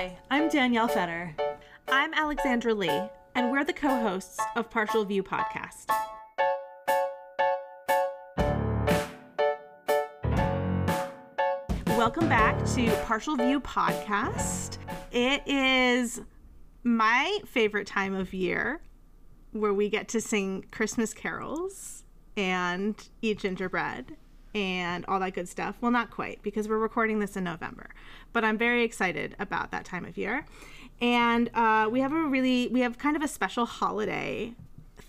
Hi, I'm Danielle Fetter. I'm Alexandra Lee, and we're the co hosts of Partial View Podcast. Welcome back to Partial View Podcast. It is my favorite time of year where we get to sing Christmas carols and eat gingerbread and all that good stuff. Well, not quite because we're recording this in November, but I'm very excited about that time of year. And uh, we have a really, we have kind of a special holiday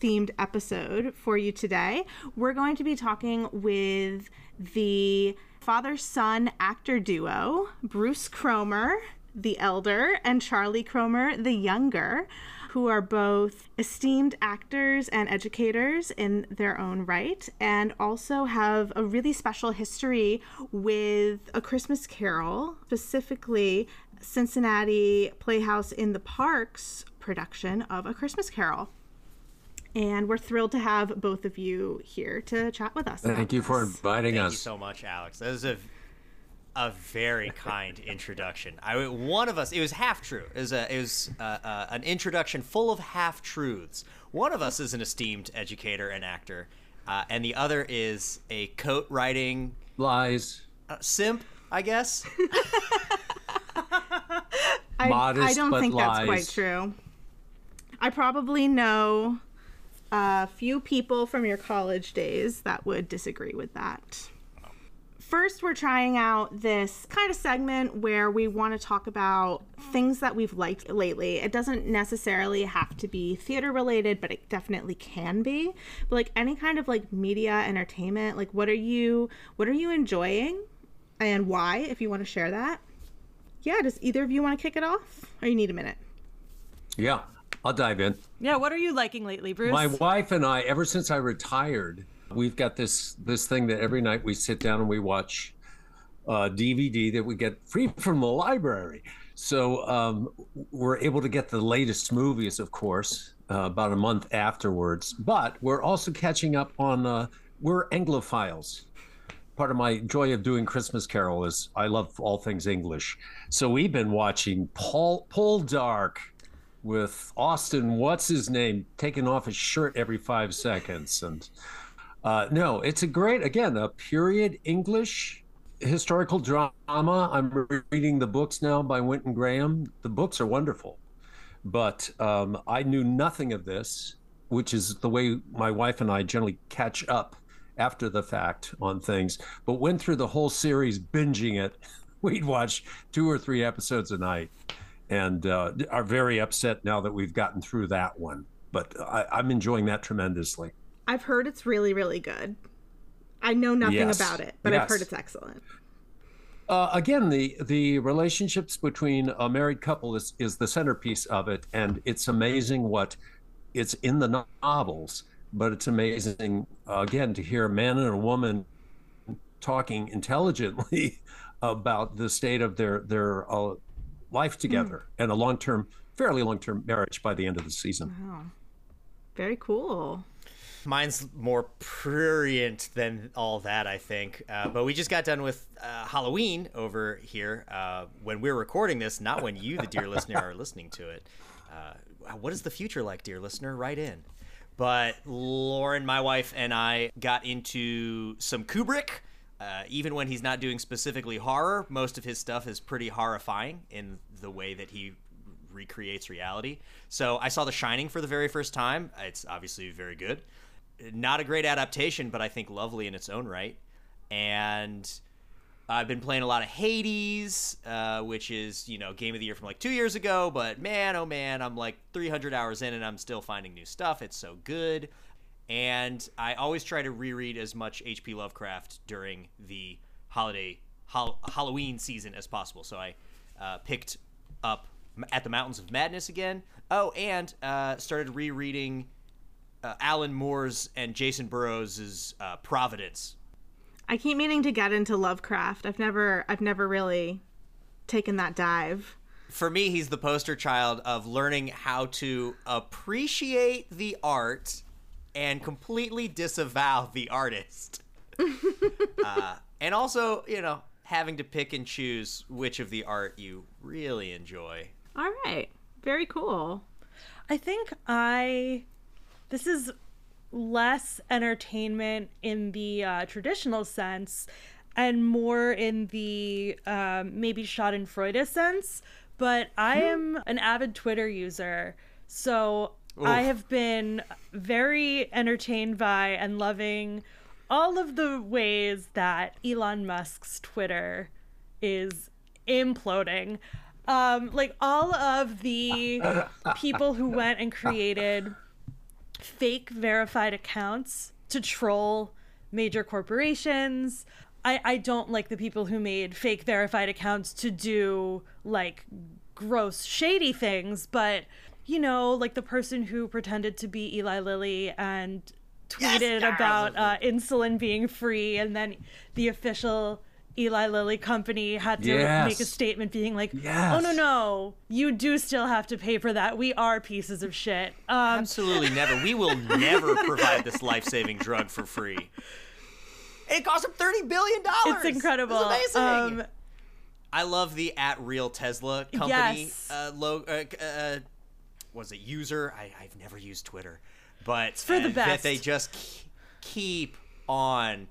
themed episode for you today. We're going to be talking with the father son actor duo, Bruce Cromer, the elder, and Charlie Cromer, the younger who are both esteemed actors and educators in their own right, and also have a really special history with A Christmas Carol, specifically Cincinnati Playhouse in the Parks production of A Christmas Carol. And we're thrilled to have both of you here to chat with us. Thank you for inviting Thank us. Thank you so much, Alex. That was a a very kind introduction. I one of us. It was half true. It was a, it was uh, uh, an introduction full of half truths. One of us is an esteemed educator and actor, uh, and the other is a coat riding Lies. uh, simp, I guess. I, Modest, I don't but think that's quite true. I probably know a few people from your college days that would disagree with that. First, we're trying out this kind of segment where we want to talk about things that we've liked lately. It doesn't necessarily have to be theater related, but it definitely can be. But like any kind of like media entertainment, like what are you what are you enjoying and why if you want to share that? Yeah, does either of you want to kick it off? Or you need a minute? Yeah, I'll dive in. Yeah, what are you liking lately, Bruce? My wife and I, ever since I retired, we've got this this thing that every night we sit down and we watch uh, DVD that we get free from the library. So um, we're able to get the latest movies, of course, uh, about a month afterwards. But we're also catching up on. Uh, we're Anglophiles. Part of my joy of doing Christmas Carol is I love all things English. So we've been watching Paul Poldark with Austin, what's his name, taking off his shirt every five seconds. And uh, no, it's a great, again, a period English historical drama. I'm reading the books now by Winston Graham. The books are wonderful. But um, I knew nothing of this, which is the way my wife and I generally catch up after the fact on things, but went through the whole series binging it. We'd watch two or three episodes a night and uh, are very upset now that we've gotten through that one. But I, I'm enjoying that tremendously. I've heard it's really, really good. I know nothing Yes. about it, but I've heard it's excellent. Uh, again, the the relationships between a married couple is is the centerpiece of it, and it's amazing what it's in the novels, but it's amazing uh, again to hear a man and a woman talking intelligently about the state of their their uh, life together and a long term, fairly long term marriage by the end of the season. Wow. Very cool. Mine's more prurient than all that, I think. Uh, but we just got done with uh, Halloween over here uh, when we're recording this, not when you, the dear listener, are listening to it. Uh, what is the future like, dear listener? Write in. But Lauren, my wife, and I got into some Kubrick. Uh, even when he's not doing specifically horror, most of his stuff is pretty horrifying in the way that he recreates reality. So I saw The Shining for the very first time. It's obviously very good. Not a great adaptation, but I think lovely in its own right. And I've been playing a lot of Hades, uh, which is you know game of the year from like two years ago. But man, oh man, I'm like 300 hours in and I'm still finding new stuff. It's so good. And I always try to reread as much H.P. Lovecraft during the holiday hol- Halloween season as possible. So I uh, picked up at the Mountains of Madness again. Oh, and uh, started rereading uh, Alan Moore's and Jacen Burrows' uh, Providence. I keep meaning to get into Lovecraft. I've never I've never really taken that dive. For me, he's the poster child of learning how to appreciate the art and completely disavow the artist. uh, and also, you know, having to pick and choose which of the art you really enjoy. All right. Very cool. I think I. This is less entertainment in the uh, traditional sense and more in the um, maybe Schadenfreude sense. But I am an avid Twitter user. So I have been very entertained by and loving all of the ways that Elon Musk's Twitter is imploding. Um, like all of the people who went and created fake verified accounts to troll major corporations. I, I don't like the people who made fake verified accounts to do like gross shady things, but you know, like the person who pretended to be Eli Lilly and tweeted Yes, about uh, insulin being free, and then the official Eli Lilly company had to Yes. make a statement being like, Yes. "Oh no, no, you do still have to pay for that. We are pieces of shit." Um, Absolutely never. We will never provide this life-saving drug for free. It cost him thirty billion dollars. it's incredible. It's amazing. Um, I love the at real Tesla company Yes. uh, lo- uh, uh, was it user? I, I've never used Twitter, but for the uh, that they just keep on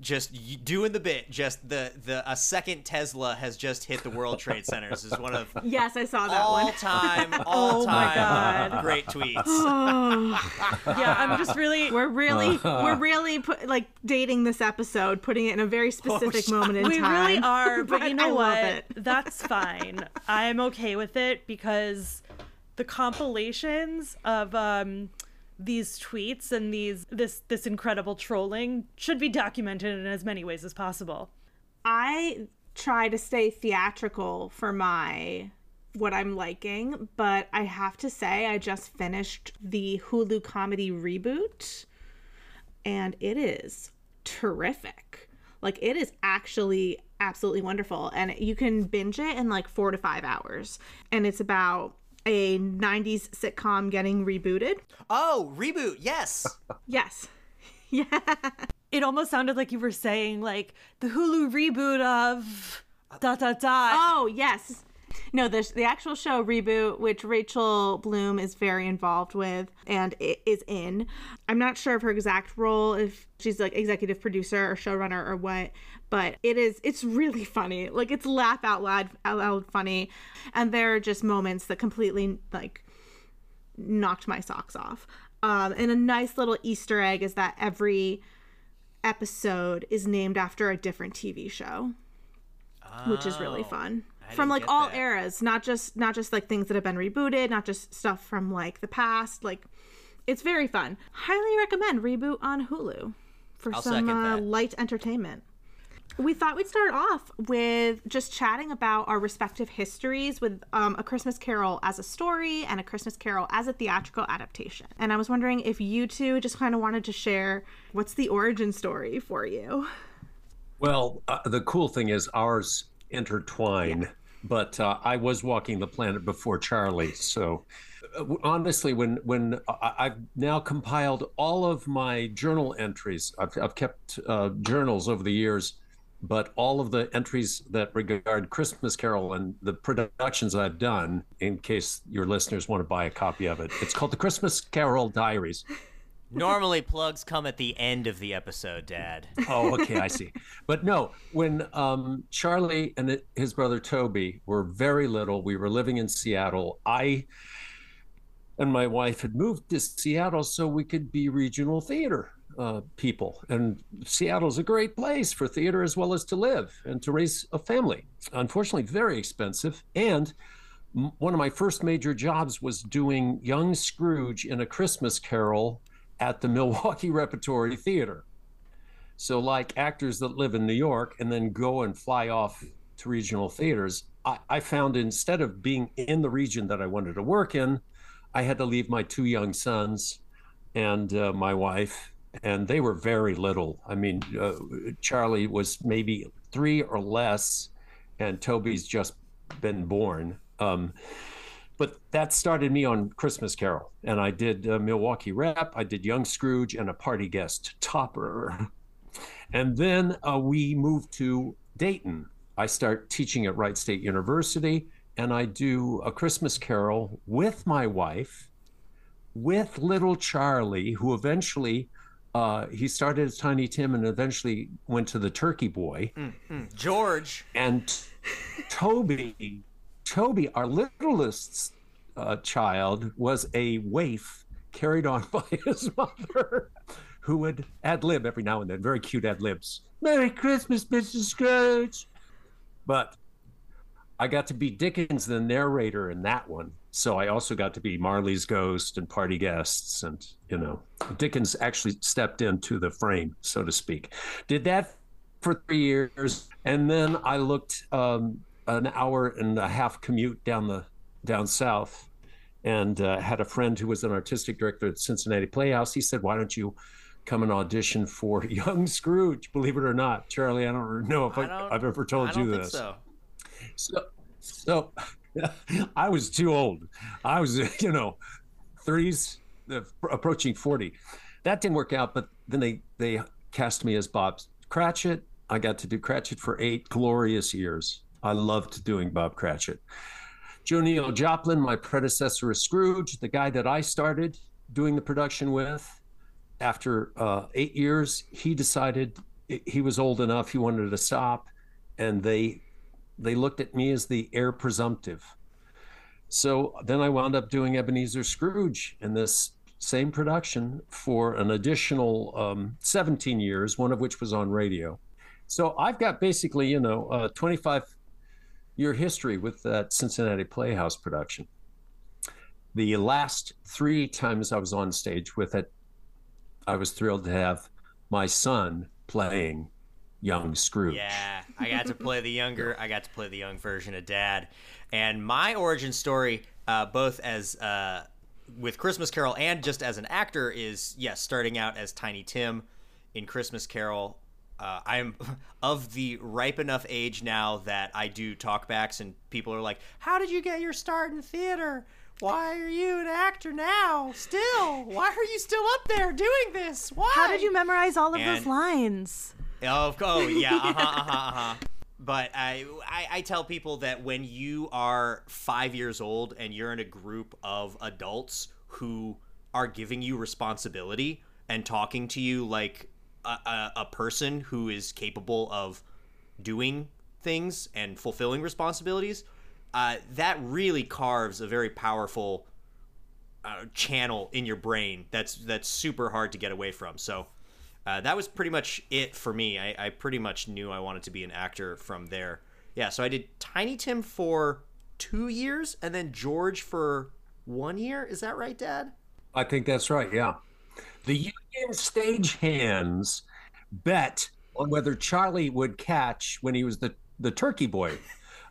just doing the bit. Just the the a second Tesla has just hit the World Trade Centers is one of Yes, I saw that all one. time all Oh my time God. great tweets. yeah, I'm just really. We're really, we're really put, like dating this episode, putting it in a very specific moment in we time. We really are, but you know I what? That's fine. I'm okay with it because the compilations of um these tweets and these this this incredible trolling should be documented in as many ways as possible. I try to stay theatrical for my what I'm liking, but I have to say I just finished the Hulu comedy reboot and it is terrific. Like it is actually absolutely wonderful and you can binge it in like 4 to 5 hours. And it's about a 90s sitcom getting rebooted. Oh, reboot, yes. Yes. Yeah. It almost sounded like you were saying like the Hulu reboot of uh, dot dot dot. Oh yes. No, the the actual show reboot, which Rachel Bloom is very involved with and is in. I'm not sure of her exact role, if she's like executive producer or showrunner or what, but it is. It's really funny. Like it's laugh out loud, out loud funny, and there are just moments that completely like knocked my socks off. Um, and a nice little Easter egg is that every episode is named after a different TV show which is really Oh, fun from like all that. eras not just not just like things that have been rebooted not just stuff from like the past like it's very fun. Highly recommend reboot on hulu for I'll some uh, light entertainment. We thought we'd start off with just chatting about our respective histories with um, a christmas carol as a story and a christmas carol as a theatrical adaptation. And i was wondering if you two just kind of wanted to share what's the origin story for you? Well, uh, the cool thing is ours intertwine, but uh, I was walking the planet before Charlie. So uh, honestly, when when I, I've now compiled all of my journal entries, I've, I've kept uh, journals over the years, but all of the entries that regard Christmas Carol and the productions I've done, in case your listeners want to buy a copy of it, it's called the Christmas Carol Diaries. Normally, plugs come at the end of the episode, Dad. Oh, okay, I see. But no, when um, Charlie and his brother Toby were very little, we were living in Seattle. I and my wife had moved to Seattle so we could be regional theater uh, people. And Seattle's a great place for theater as well as to live and to raise a family. Unfortunately, very expensive. And m- one of my first major jobs was doing Young Scrooge in a Christmas Carol at the Milwaukee Repertory Theater. So, like actors that live in New York and then go and fly off to regional theaters, I, I found instead of being in the region that I wanted to work in, I had to leave my two young sons and uh, my wife, and they were very little. I mean, uh, Charlie was maybe three or less, and Toby's just been born. Um, but that started me on Christmas Carol, and I did uh, Milwaukee Rep, I did Young Scrooge, and a party guest, Topper. And then uh, we moved to Dayton. I start teaching at Wright State University, and I do a Christmas Carol with my wife, with little Charlie, who eventually uh, he started as Tiny Tim and eventually went to the Turkey Boy. Mm-hmm. George and Toby, Toby, our littlest uh, child, was a waif carried on by his mother, who would ad lib every now and then, very cute ad libs. Merry Christmas, Mr. Scrooge. But I got to be Dickens, the narrator in that one. So I also got to be Marley's ghost and party guests. And, you know, Dickens actually stepped into the frame, so to speak. Did that for three years. And then I looked um, an hour and a half commute down the down south and uh, had a friend who was an artistic director at Cincinnati Playhouse. He said, Why don't you come and audition for Young Scrooge? Believe it or not, Charlie, I don't know if I have ever told you this. so. So, so I was too old. I was, you know, 30s, uh, approaching 40. That didn't work out, but then they, they cast me as Bob Cratchit. I got to do Cratchit for eight glorious years. I loved doing Bob Cratchit. Joneal Joplin, my predecessor as Scrooge, the guy that I started doing the production with, after uh, eight years, he decided he was old enough. He wanted to stop, and they they looked at me as the heir presumptive. So then I wound up doing Ebenezer Scrooge in this same production for an additional um, 17 years, one of which was on radio. So I've got basically, you know, a 25 year history with that Cincinnati Playhouse production. The last three times I was on stage with it, I was thrilled to have my son playing young Scrooge. Yeah, I got to play the younger, I got to play the young version of Dad. And my origin story, uh, both as uh, with Christmas Carol and just as an actor, is yes, starting out as Tiny Tim in Christmas Carol uh, I'm of the ripe enough age now that I do talkbacks, and people are like, "How did you get your start in theater? Why are you an actor now? Still, why are you still up there doing this? Why? How did you memorize all of and, those lines? Oh, oh yeah, uh huh, uh huh, uh huh. But I, I, I tell people that when you are five years old and you're in a group of adults who are giving you responsibility and talking to you like a, a, person who is capable of doing things and fulfilling responsibilities, uh, that really carves a very powerful uh, channel in your brain. That's that's super hard to get away from. So uh, that was pretty much it for me. I, I pretty much knew I wanted to be an actor from there. Yeah, so I did Tiny Tim for two years and then George for one year. Is that right, Dad? I think that's right. Yeah. The Union stagehands bet on whether Charlie would catch when he was the the turkey boy,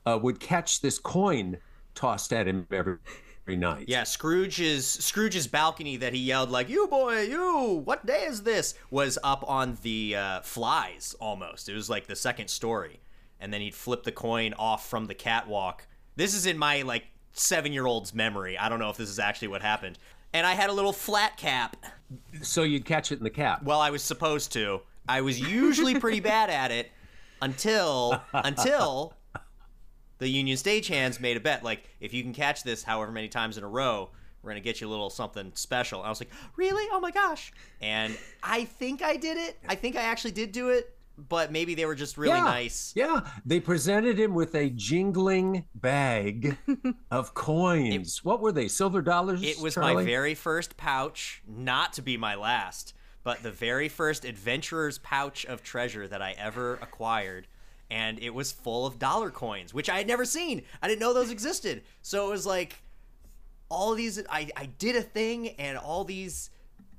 uh, would catch this coin tossed at him every, every night. Yeah, Scrooge's Scrooge's balcony that he yelled like "You boy, you! What day is this?" was up on the uh, flies almost. It was like the second story, and then he'd flip the coin off from the catwalk. This is in my like seven year old's memory. I don't know if this is actually what happened, and I had a little flat cap. So you'd catch it in the cap. Well, I was supposed to. I was usually pretty bad at it until until the Union stagehands made a bet. Like, if you can catch this however many times in a row, we're gonna get you a little something special. And I was like, really? Oh my gosh! And I think I did it. I think I actually did do it but maybe they were just really yeah, nice. Yeah, they presented him with a jingling bag of coins. It, what were they? Silver dollars? It was Charlie? my very first pouch, not to be my last, but the very first adventurer's pouch of treasure that I ever acquired. And it was full of dollar coins, which I had never seen. I didn't know those existed. So it was like all these I, I did a thing and all these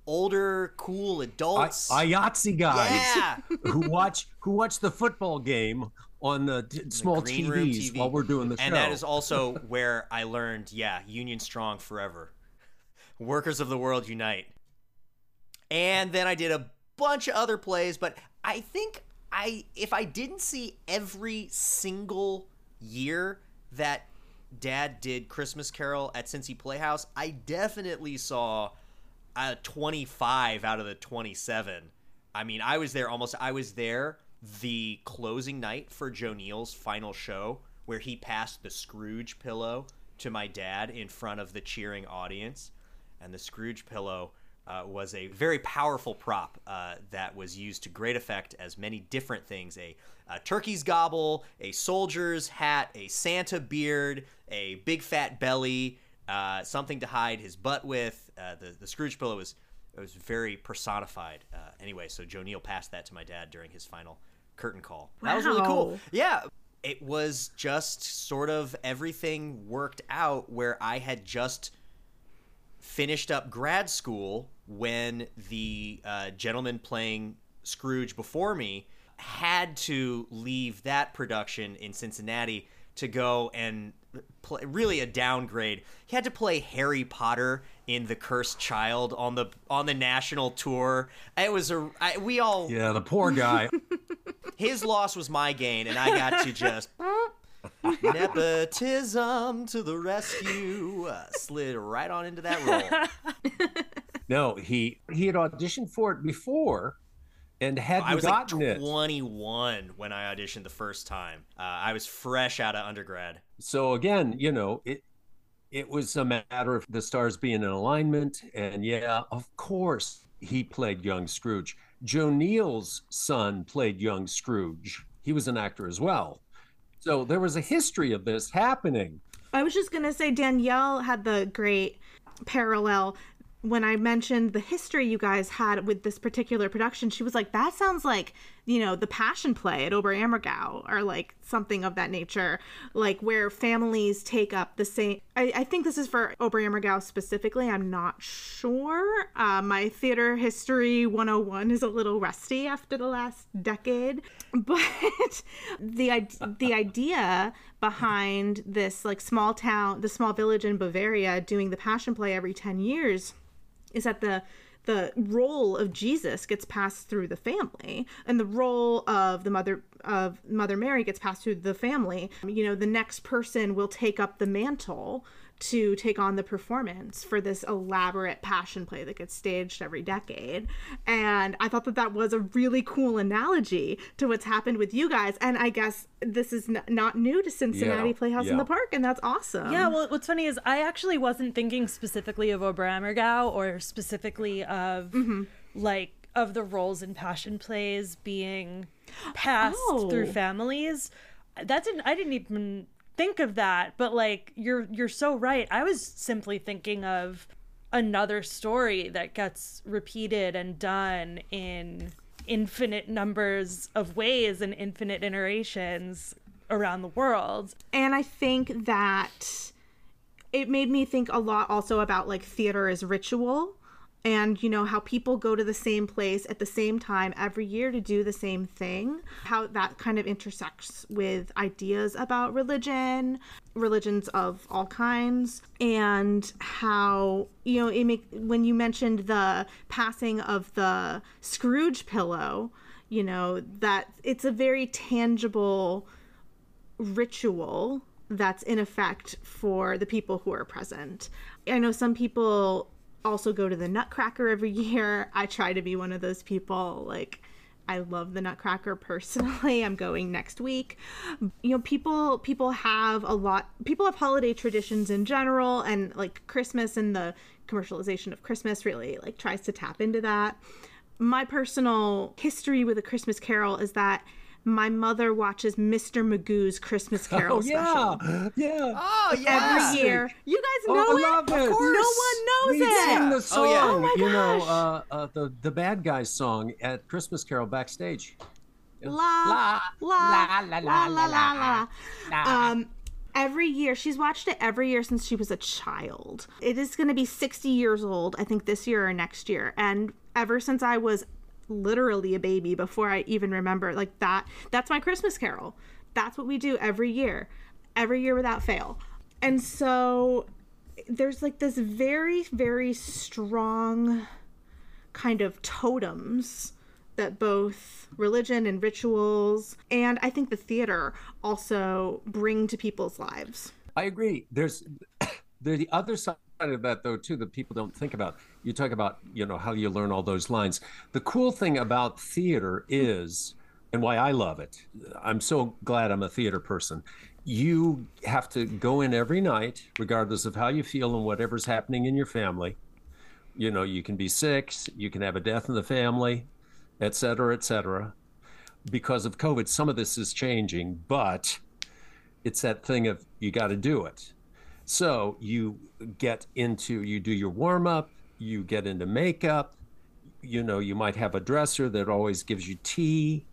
older, cool adults, I, IATSE guys, yeah. who watch who watch the football game on the t- small the TVs TV. while we're doing the show. And that is also where I learned, yeah, Union strong forever. Workers of the world unite. And then I did a bunch of other plays, but I think I if I didn't see every single year that Dad did Christmas Carol at Cincy Playhouse, I definitely saw uh, 25 out of the 27. I mean, I was there almost. I was there the closing night for Joneal's final show, where he passed the Scrooge pillow to my dad in front of the cheering audience. And the Scrooge pillow uh, was a very powerful prop uh, that was used to great effect as many different things a, a, turkey's gobble, a soldier's hat, a Santa beard, a big fat belly, uh, something to hide his butt with. Uh, the, the Scrooge pillow was, was very personified. Uh, anyway, so Joneal passed that to my dad during his final curtain call. Wow. That was really cool. Yeah. It was just sort of everything worked out where I had just finished up grad school when the uh, gentleman playing Scrooge before me had to leave that production in Cincinnati to go and play really a downgrade. He had to play Harry Potter in The Cursed Child on the on the national tour. It was a I, we all Yeah, the poor guy. his loss was my gain and I got to just Nepotism to the rescue. Uh, slid right on into that role. no, he he had auditioned for it before and hadn't I was gotten like it. 21 when I auditioned the first time. Uh, I was fresh out of undergrad. So again, you know, it it was a matter of the stars being in alignment, and yeah, of course, he played young Scrooge. Joneal's son played young Scrooge. He was an actor as well. So there was a history of this happening. I was just going to say Danielle had the great parallel when I mentioned the history you guys had with this particular production, she was like, "That sounds like you know the Passion Play at Oberammergau or like something of that nature, like where families take up the same." I, I think this is for Oberammergau specifically. I'm not sure. Uh, my theater history 101 is a little rusty after the last decade, but the the idea behind this like small town, the small village in Bavaria doing the Passion Play every 10 years is that the the role of Jesus gets passed through the family, and the role of the mother of Mother Mary gets passed through the family. You know, the next person will take up the mantle to take on the performance for this elaborate passion play that gets staged every decade. And I thought that that was a really cool analogy to what's happened with you guys. And I guess this is n- not new to Cincinnati Yeah, Playhouse in the Park, and that's awesome. Yeah, well, what's funny is I actually wasn't thinking specifically of Oberammergau or specifically of mm-hmm. like of the roles in passion plays being passed Oh. through families. That didn't I didn't even think of that, but like you're you're so right. I was simply thinking of another story that gets repeated and done in infinite numbers of ways and infinite iterations around the world. and I think that it made me think a lot also about like theater as ritual and you know how people go to the same place at the same time every year to do the same thing how that kind of intersects with ideas about religion religions of all kinds and how you know it make when you mentioned the passing of the scrooge pillow you know that it's a very tangible ritual that's in effect for the people who are present. I know some people also go to the Nutcracker every year. I try to be one of those people. Like, I love the Nutcracker personally. I'm going next week. You know, people people have a lot. People have holiday traditions in general, and like Christmas and the commercialization of Christmas really like tries to tap into that. My personal history with a Christmas Carol is that my mother watches Mr. Magoo's Christmas Carol Oh special yeah, yeah. Oh every year. You guys Oh, know I it? love it. No one knows we it. sing the Oh, song, yeah. Oh my you know, uh, uh, the the bad guys song at Christmas Carol backstage. La La, la la, la, la la, la la la. la. Um, every year she's watched it every year since she was a child. It is going to be 60 years old, I think this year or next year. And ever since I was literally a baby before I even remember like that that's my Christmas carol. That's what we do every year. Every year without fail. And so there's like this very very strong kind of totems that both religion and rituals and I think the theater also bring to people's lives. I agree. There's there's the other side of that though too that people don't think about. You talk about you know how you learn all those lines. The cool thing about theater is and why I love it. I'm so glad I'm a theater person. You have to go in every night, regardless of how you feel and whatever's happening in your family. You know, you can be sick, you can have a death in the family, et cetera, et cetera. Because of COVID, some of this is changing, but it's that thing of you got to do it. So you get into, you do your warm up, you get into makeup, you know, you might have a dresser that always gives you tea,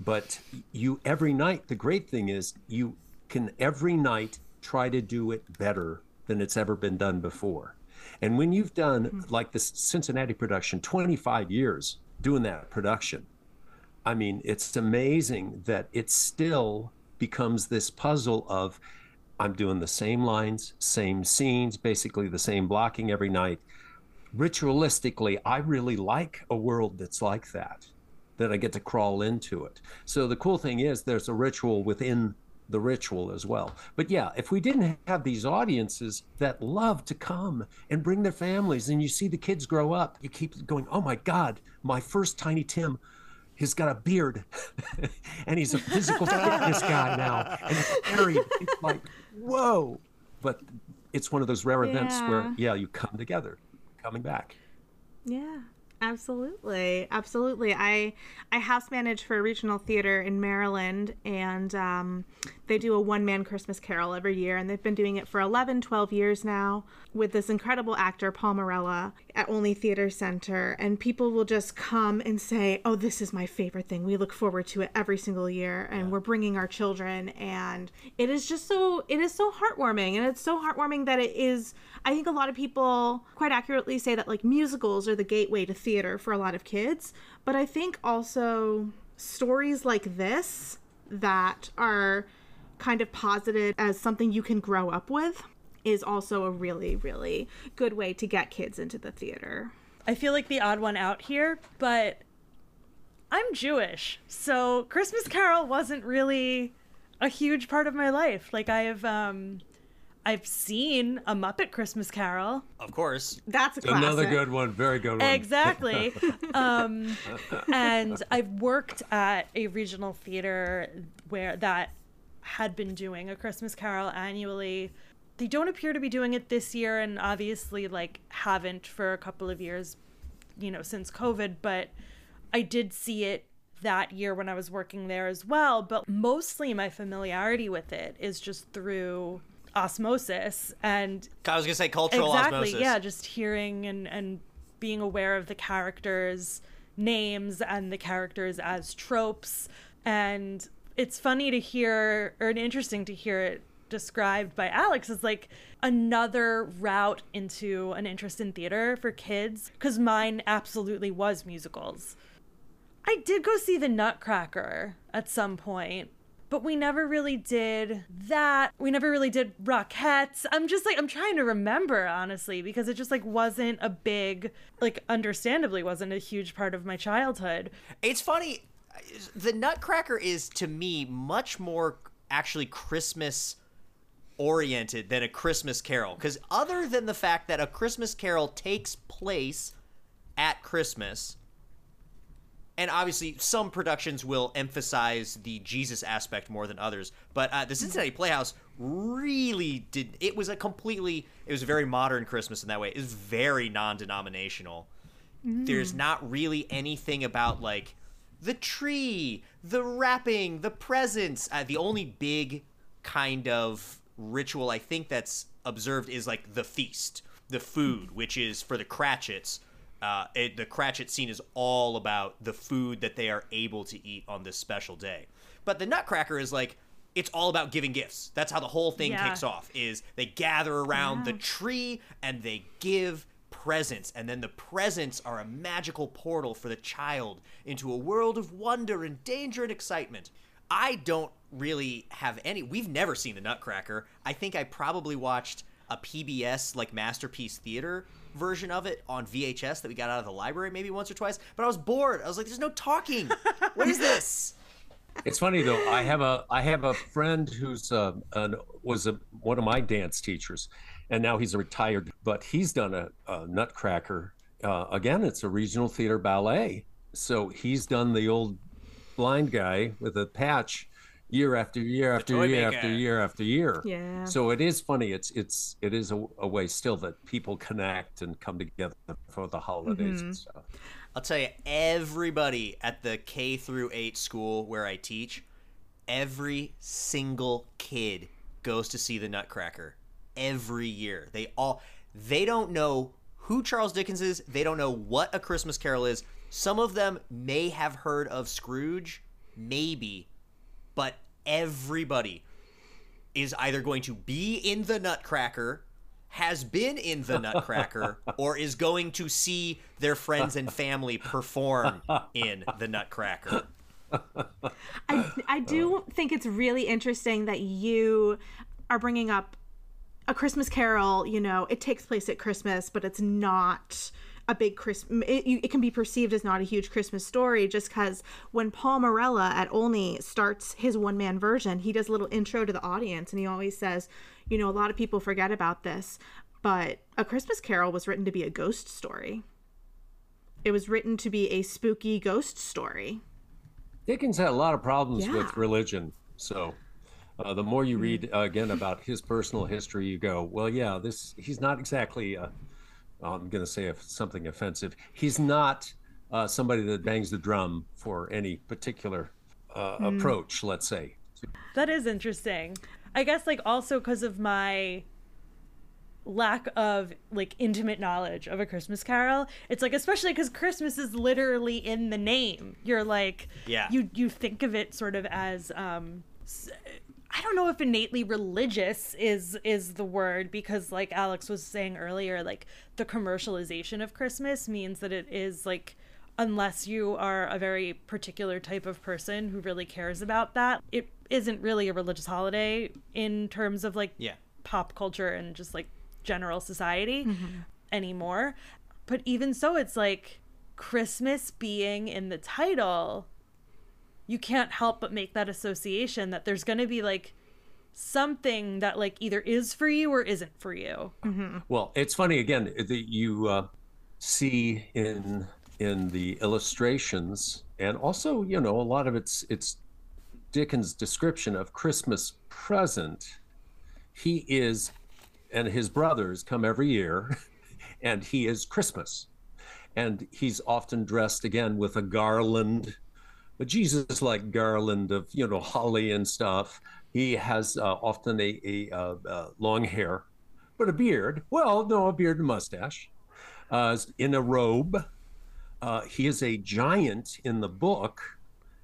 but you every night, the great thing is you can every night try to do it better than it's ever been done before. And when you've done mm-hmm. like this Cincinnati production, 25 years doing that production, I mean, it's amazing that it still becomes this puzzle of I'm doing the same lines, same scenes, basically the same blocking every night. Ritualistically, I really like a world that's like that, that I get to crawl into it. So the cool thing is there's a ritual within the ritual as well. But yeah, if we didn't have these audiences that love to come and bring their families and you see the kids grow up, you keep going, oh my God, my first Tiny Tim he's got a beard and he's a physical fitness guy now and he's married. It's like, whoa. But it's one of those rare events yeah. where, yeah, you come together, coming back. Yeah. Absolutely, absolutely. I I house manage for a regional theater in Maryland, and um, they do a one man Christmas Carol every year, and they've been doing it for 11, 12 years now with this incredible actor Paul Morella at Olney Theater Center, and people will just come and say, "Oh, this is my favorite thing. We look forward to it every single year, and yeah. we're bringing our children." And it is just so it is so heartwarming, and it's so heartwarming that it is. I think a lot of people quite accurately say that like musicals are the gateway to theater for a lot of kids, but I think also stories like this that are kind of posited as something you can grow up with is also a really, really good way to get kids into the theater. I feel like the odd one out here, but I'm Jewish. So Christmas Carol wasn't really a huge part of my life. Like I've um I've seen a Muppet Christmas Carol. Of course. That's a classic. another good one. Very good one. Exactly. um, and I've worked at a regional theater where that had been doing a Christmas Carol annually. They don't appear to be doing it this year, and obviously, like, haven't for a couple of years, you know, since COVID. But I did see it that year when I was working there as well. But mostly my familiarity with it is just through osmosis and I was gonna say cultural exactly, osmosis. Yeah, just hearing and and being aware of the characters' names and the characters as tropes and it's funny to hear or interesting to hear it described by Alex as like another route into an interest in theater for kids because mine absolutely was musicals. I did go see the Nutcracker at some point, but we never really did that. We never really did Rockettes. I'm just like I'm trying to remember honestly because it just like wasn't a big like understandably wasn't a huge part of my childhood. It's funny the Nutcracker is to me much more actually Christmas oriented than a Christmas Carol because other than the fact that a Christmas Carol takes place at Christmas and obviously some productions will emphasize the Jesus aspect more than others. But uh, the Cincinnati Playhouse really did. It was a completely. It was a very modern Christmas in that way. It was very non-denominational. Mm. There's not really anything about like the tree, the wrapping, the presents. Uh, the only big kind of ritual I think that's observed is like the feast, the food, which is for the Cratchits uh, it, the Cratchit scene is all about the food that they are able to eat on this special day. But the Nutcracker is like it's all about giving gifts. That's how the whole thing yeah. kicks off. Is they gather around yeah. the tree and they give presents, and then the presents are a magical portal for the child into a world of wonder and danger and excitement. I don't really have any. We've never seen the Nutcracker. I think I probably watched a PBS like Masterpiece Theater version of it on VHS that we got out of the library maybe once or twice. But I was bored. I was like, "There's no talking. what is this?" It's funny though. I have a I have a friend who's uh, an, was a, one of my dance teachers, and now he's retired. But he's done a, a Nutcracker. Uh, again, it's a regional theater ballet. So he's done the old blind guy with a patch year after year after year maker. after year after year. Yeah. So it is funny. It's it's it is a, a way still that people connect and come together for the holidays and stuff. I'll tell you, everybody at the K through 8 school where I teach, every single kid goes to see the Nutcracker every year. They all they don't know who Charles Dickens is, they don't know what a Christmas Carol is. Some of them may have heard of Scrooge, maybe, but everybody is either going to be in the Nutcracker, has been in the Nutcracker, or is going to see their friends and family perform in the Nutcracker. I, I do think it's really interesting that you are bringing up a Christmas Carol. You know, it takes place at Christmas, but it's not a big Christmas. It, it can be perceived as not a huge Christmas story just because when Paul Morella at Olney starts his one man version, he does a little intro to the audience and he always says, you know, a lot of people forget about this, but A Christmas Carol was written to be a ghost story. It was written to be a spooky ghost story. Dickens had a lot of problems Yeah. with religion. So uh, the more you read uh, again about his personal history, you go, well, yeah, this he's not exactly. Uh, I'm going to say if- something offensive. He's not uh, somebody that bangs the drum for any particular uh, approach. Let's say. That is interesting. I guess like also because of my lack of like intimate knowledge of a Christmas Carol, it's like especially because Christmas is literally in the name. You're like, Yeah. you you think of it sort of as um. I don't know if innately religious is is the word because like Alex was saying earlier like the commercialization of Christmas means that it is like unless you are a very particular type of person who really cares about that it isn't really a religious holiday in terms of like Yeah. pop culture and just like general society mm-hmm. anymore but even so it's like Christmas being in the title you can't help but make that association that there's going to be like something that like either is for you or isn't for you. Well, it's funny again that you uh, see in in the illustrations, and also you know a lot of it's it's Dickens' description of Christmas present. He is, and his brothers come every year, and he is Christmas, and he's often dressed again with a garland, a Jesus-like garland of you know holly and stuff. He has uh, often a, a uh, uh, long hair, but a beard. Well, no, a beard and mustache. Uh, in a robe. Uh, he is a giant in the book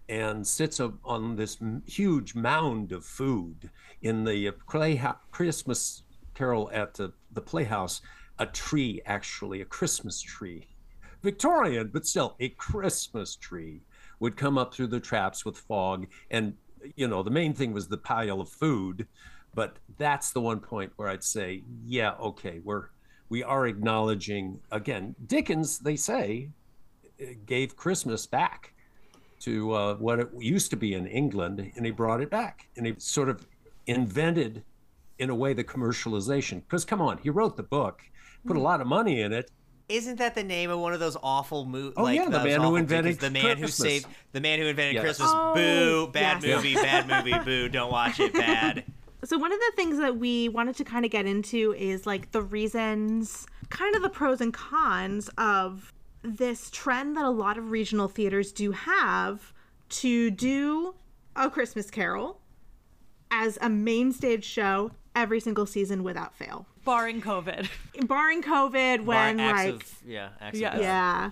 and sits on this huge mound of food in the playhouse, Christmas Carol at the, the Playhouse. A tree, actually, a Christmas tree, Victorian, but still a Christmas tree, would come up through the traps with fog. And, you know, the main thing was the pile of food. But that's the one point where I'd say, yeah, okay, we're we are acknowledging again. Dickens, they say, gave Christmas back to uh, what it used to be in England, and he brought it back, and he sort of invented, in a way, the commercialization. Because come on, he wrote the book, put a lot of money in it. Isn't that the name of one of those awful movies? Oh, like yeah, The Man Who Invented tickets? the man who Christmas. saved the man who invented Yes. Christmas. Oh, boo! Bad yes. movie. Bad movie. Boo! Don't watch it. Bad. So one of the things that we wanted to kind of get into is like the reasons, kind of the pros and cons of this trend that a lot of regional theaters do have to do a Christmas Carol as a main stage show every single season without fail. Barring COVID. Barring COVID when Bar- like of, yeah. Acts Yes. of yeah.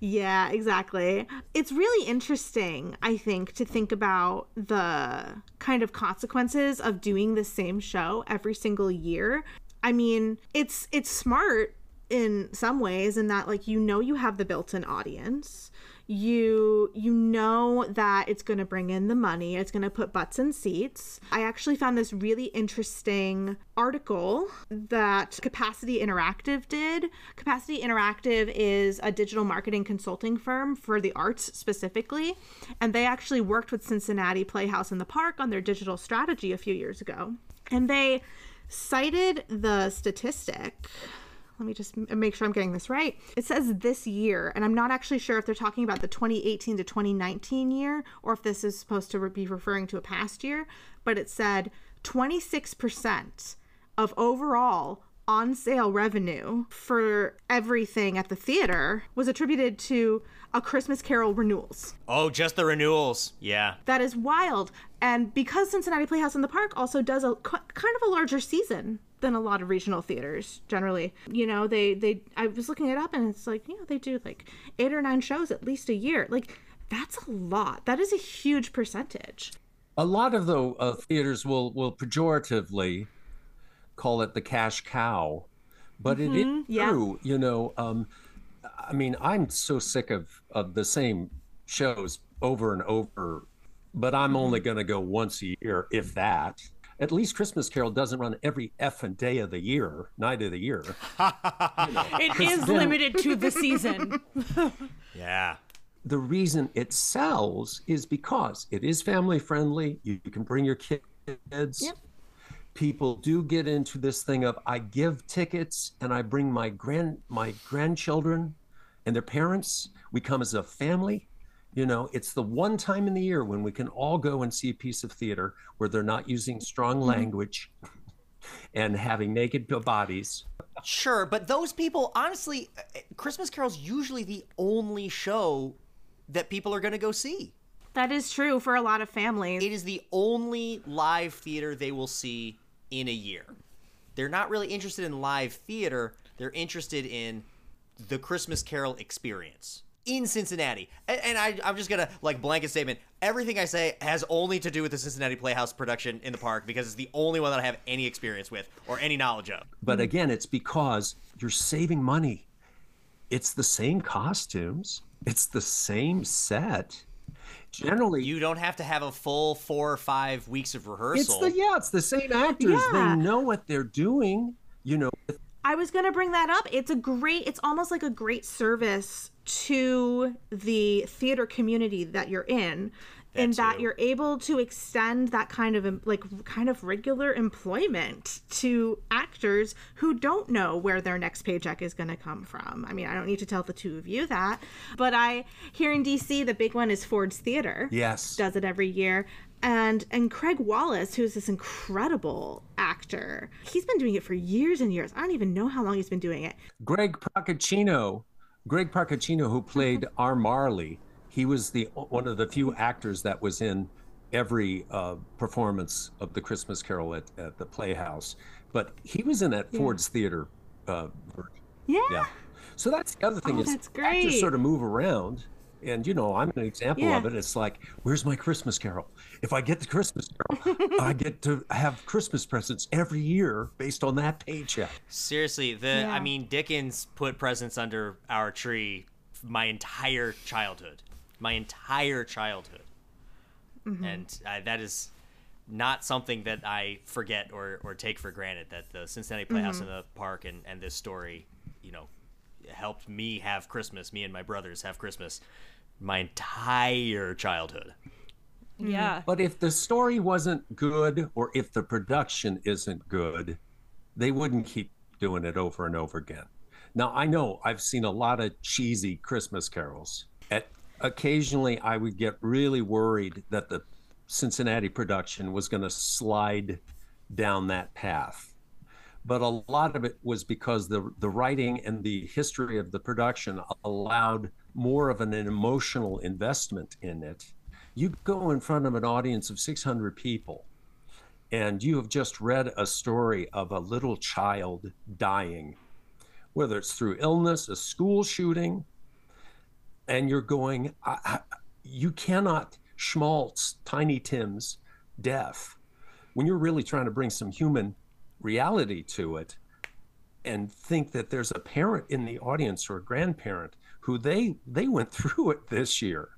Yeah, exactly. It's really interesting, I think, to think about the kind of consequences of doing the same show every single year. I mean, it's it's smart in some ways in that like you know you have the built-in audience. You you know that it's going to bring in the money. It's going to put butts in seats. I actually found this really interesting article that Capacity Interactive did. Capacity Interactive is a digital marketing consulting firm for the arts specifically, and they actually worked with Cincinnati Playhouse in the Park on their digital strategy a few years ago. And they cited the statistic let me just make sure I'm getting this right. It says this year, and I'm not actually sure if they're talking about the 2018 to 2019 year or if this is supposed to be referring to a past year, but it said 26% of overall on sale revenue for everything at the theater was attributed to a Christmas Carol renewals. Oh, just the renewals. Yeah. That is wild. And because Cincinnati Playhouse in the Park also does a kind of a larger season than a lot of regional theaters generally. You know, they they I was looking it up and it's like, you know, they do like 8 or 9 shows at least a year. Like that's a lot. That is a huge percentage. A lot of the uh, theaters will will pejoratively call it the cash cow, but mm-hmm. it is mm-hmm. true. Yeah. You know, um, I mean, I'm so sick of of the same shows over and over, but I'm only mm-hmm. going to go once a year, if that. At least Christmas Carol doesn't run every effing day of the year, night of the year. you know, it is then, limited to the season. yeah. The reason it sells is because it is family friendly. You, you can bring your kids. Yep people do get into this thing of I give tickets and I bring my grand my grandchildren and their parents. We come as a family. You know, it's the one time in the year when we can all go and see a piece of theater where they're not using strong mm-hmm. language and having naked bodies. Sure, but those people, honestly, Christmas Carol's usually the only show that people are going to go see. That is true for a lot of families. It is the only live theater they will see in a year. They're not really interested in live theater. They're interested in the Christmas Carol experience in Cincinnati. And, and I, I'm just gonna like blanket statement. Everything I say has only to do with the Cincinnati Playhouse production in the park because it's the only one that I have any experience with or any knowledge of. But again, it's because you're saving money. It's the same costumes. It's the same set generally you don't have to have a full four or five weeks of rehearsal. It's the yeah, it's the same actors. Yeah. They know what they're doing. You know. I was gonna bring that up. It's a great. It's almost like a great service to the theater community that you're in that in too. that you're able to extend that kind of like kind of regular employment to actors who don't know where their next paycheck is going to come from. I mean, I don't need to tell the two of you that, but I here in DC the big one is Ford's Theater. Yes. Does it every year. And and Craig Wallace, who's this incredible actor, he's been doing it for years and years. I don't even know how long he's been doing it. Greg Procaccino, Greg Procaccino, who played R. Marley, he was the one of the few actors that was in every uh, performance of the Christmas Carol at, at the Playhouse. But he was in that yeah. Ford's Theater uh, version. Yeah. yeah. So that's the other thing oh, is actors sort of move around. And you know, I'm an example yeah. of it. It's like, where's my Christmas Carol? If I get the Christmas Carol, I get to have Christmas presents every year based on that paycheck. Seriously, the yeah. I mean, Dickens put presents under our tree my entire childhood my entire childhood, mm-hmm. and uh, that is not something that I forget or, or take for granted. That the Cincinnati Playhouse mm-hmm. in the Park and, and this story, you know, helped me have Christmas. Me and my brothers have Christmas my entire childhood. Yeah. Mm-hmm. But if the story wasn't good or if the production isn't good, they wouldn't keep doing it over and over again. Now, I know I've seen a lot of cheesy Christmas carols. At occasionally I would get really worried that the Cincinnati production was going to slide down that path. But a lot of it was because the the writing and the history of the production allowed more of an, emotional investment in it. You go in front of an audience of 600 people and you have just read a story of a little child dying, whether it's through illness, a school shooting, and you're going, I, I, you cannot schmaltz Tiny Tim's death when you're really trying to bring some human reality to it and think that there's a parent in the audience or a grandparent who they they went through it this year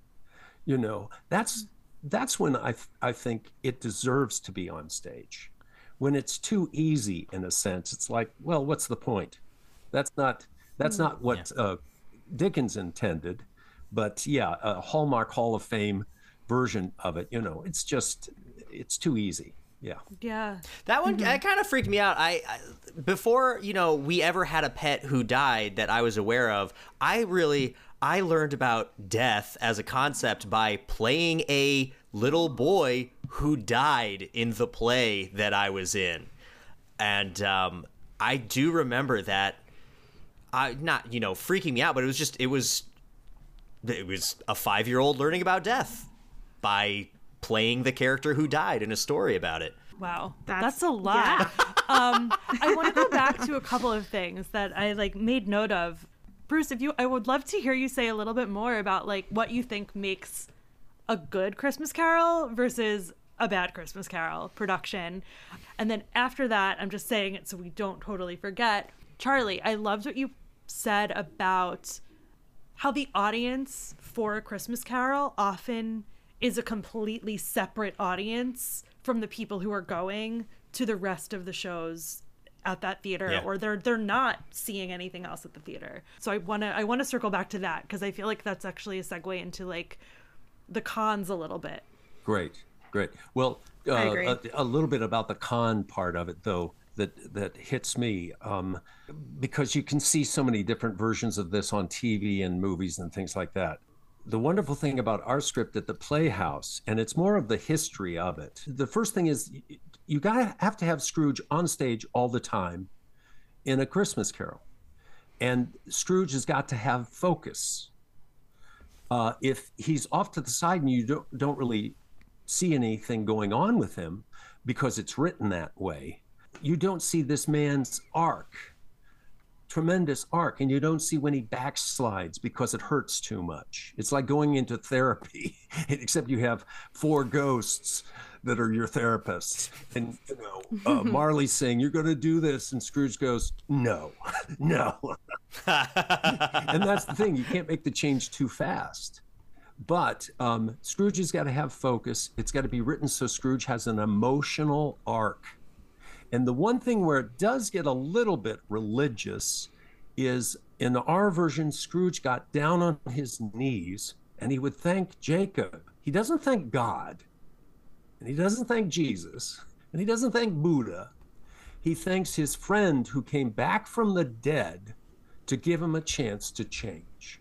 you know that's that's when i i think it deserves to be on stage when it's too easy in a sense it's like well what's the point that's not that's not what yeah. uh, dickens intended but yeah, a Hallmark Hall of Fame version of it, you know, it's just, it's too easy. Yeah. Yeah. That one that kind of freaked me out. I, I before you know we ever had a pet who died that I was aware of. I really I learned about death as a concept by playing a little boy who died in the play that I was in, and um, I do remember that. I not you know freaking me out, but it was just it was it was a five year old learning about death by playing the character who died in a story about it. Wow, That's- that's, a lot. um, I want to go back to a couple of things that I like made note of. Bruce, if you, I would love to hear you say a little bit more about like what you think makes a good Christmas Carol versus a bad Christmas Carol production, and then after that, I'm just saying it so we don't totally forget. Charlie, I loved what you said about how the audience for a Christmas Carol often is a completely separate audience from the people who are going to the rest of the shows at that theater Yeah. or they're they're not seeing anything else at the theater. So I want to I want to circle back to that because I feel like that's actually a segue into like the cons a little bit. Great, great. Well, uh. A, a little bit about the con part of it, though, that that hits me, um, because you can see so many different versions of this on TV and movies and things like that. The wonderful thing about our script at the Playhouse, and it's more of the history of it. The first thing is you gotta have to have Scrooge on stage all the time in a Christmas Carol, and Scrooge has got to have focus uh, if he's off to the side and you don't, don't really see anything going on with him because it's written that way, you don't see this man's arc, tremendous arc, and you don't see when he backslides because it hurts too much. It's like going into therapy, except you have four ghosts that are your therapists. And, you know, uh, Marley's saying, You're going to do this. And Scrooge goes, No, no. and that's the thing. You can't make the change too fast. But um, Scrooge has got to have focus. It's got to be written so Scrooge has an emotional arc. And the one thing where it does get a little bit religious is in our version, Scrooge got down on his knees and he would thank Jacob. He doesn't thank God, and he doesn't thank Jesus, and he doesn't thank Buddha. He thanks his friend who came back from the dead to give him a chance to change.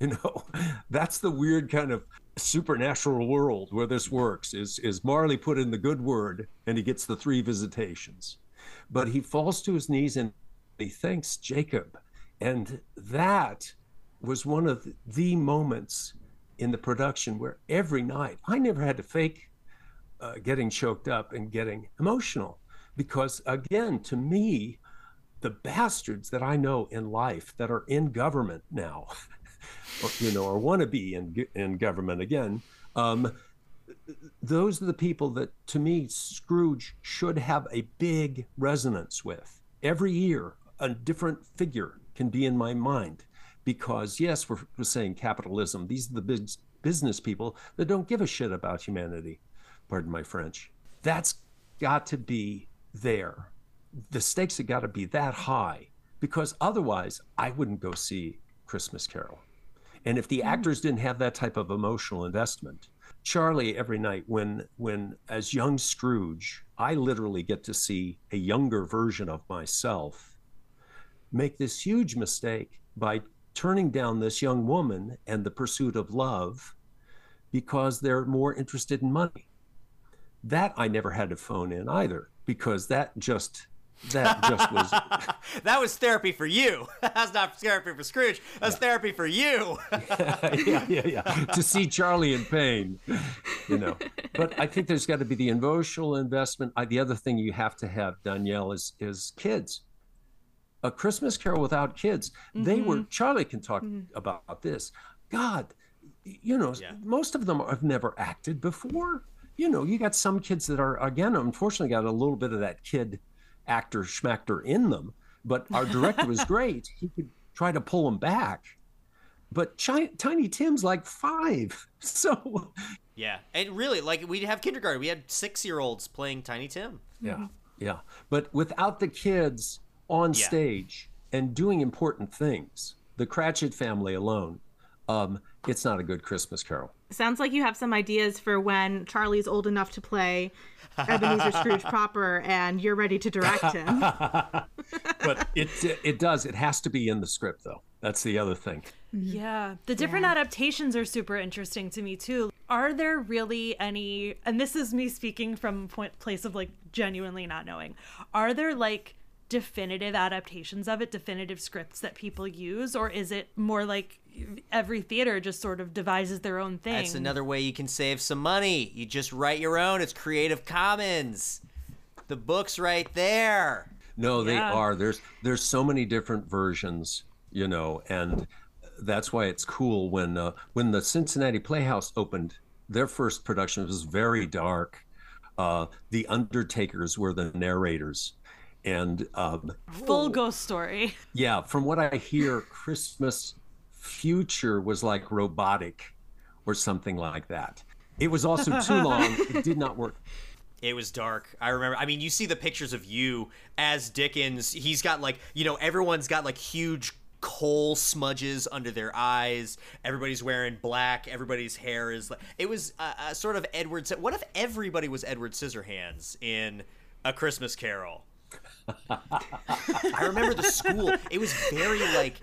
You know, that's the weird kind of supernatural world where this works is is Marley put in the good word and he gets the three visitations. But he falls to his knees and he thanks Jacob. And that was one of the moments in the production where every night I never had to fake uh, getting choked up and getting emotional because again to me the bastards that I know in life that are in government now, or, you know, or want to be in in government again, um, those are the people that, to me, Scrooge should have a big resonance with. Every year, a different figure can be in my mind, because yes, we're, we're saying capitalism. These are the big business people that don't give a shit about humanity. Pardon my French. That's got to be there the stakes have got to be that high because otherwise I wouldn't go see Christmas Carol. And if the mm. actors didn't have that type of emotional investment, Charlie every night when when as young Scrooge, I literally get to see a younger version of myself make this huge mistake by turning down this young woman and the pursuit of love because they're more interested in money. That I never had to phone in either because that just that just was that was therapy for you. That's not therapy for Scrooge. That's therapy for you. yeah, yeah, yeah. To see Charlie in pain, you know. But I think there's got to be the emotional investment. I, the other thing you have to have, Danielle, is is kids. A Christmas Carol without kids. They were. Mm-hmm. Charlie can talk mm-hmm. about this. God, you know, Yeah. most of them have never acted before. You know, you got some kids that are again, unfortunately, got a little bit of that kid actor schmactor in them. But our director was great. He could try to pull them back. But Chi- Tiny Tim's like five. So, Yeah, and really, like we'd have kindergarten. We had six-year-olds playing Tiny Tim. yeah, yeah. But without the kids on Yeah. stage and doing important things, the Cratchit family alone, um, it's not a good Christmas Carol. Sounds like you have some ideas for when Charlie's old enough to play Ebenezer Scrooge proper and you're ready to direct him. but it it does. It has to be in the script, though. That's the other thing. Mm-hmm. Yeah. The different adaptations are super interesting to me too. Are there really any and this is me speaking from point place of like genuinely not knowing. Are there like definitive adaptations of it, definitive scripts that people use or is it more like every theater just sort of devises their own thing? That's another way you can save some money. You just write your own. It's Creative Commons. The book's right there. No, they Yeah. are. There's there's so many different versions, you know, and that's why it's cool when uh, when the Cincinnati Playhouse opened. Their first production was very dark. Uh, the Undertakers were the narrators, and um, full ghost story. yeah, from what I hear, Christmas Future was like robotic, or something like that. It was also too long. It did not work. It was dark. I remember. I mean, you see the pictures of you as Dickens. He's got like, you know, everyone's got like huge coal smudges under their eyes. Everybody's wearing black. Everybody's hair is like. It was uh, uh, sort of Edward. Sci- What if everybody was Edward Scissorhands in A Christmas Carol? I remember the school. It was very like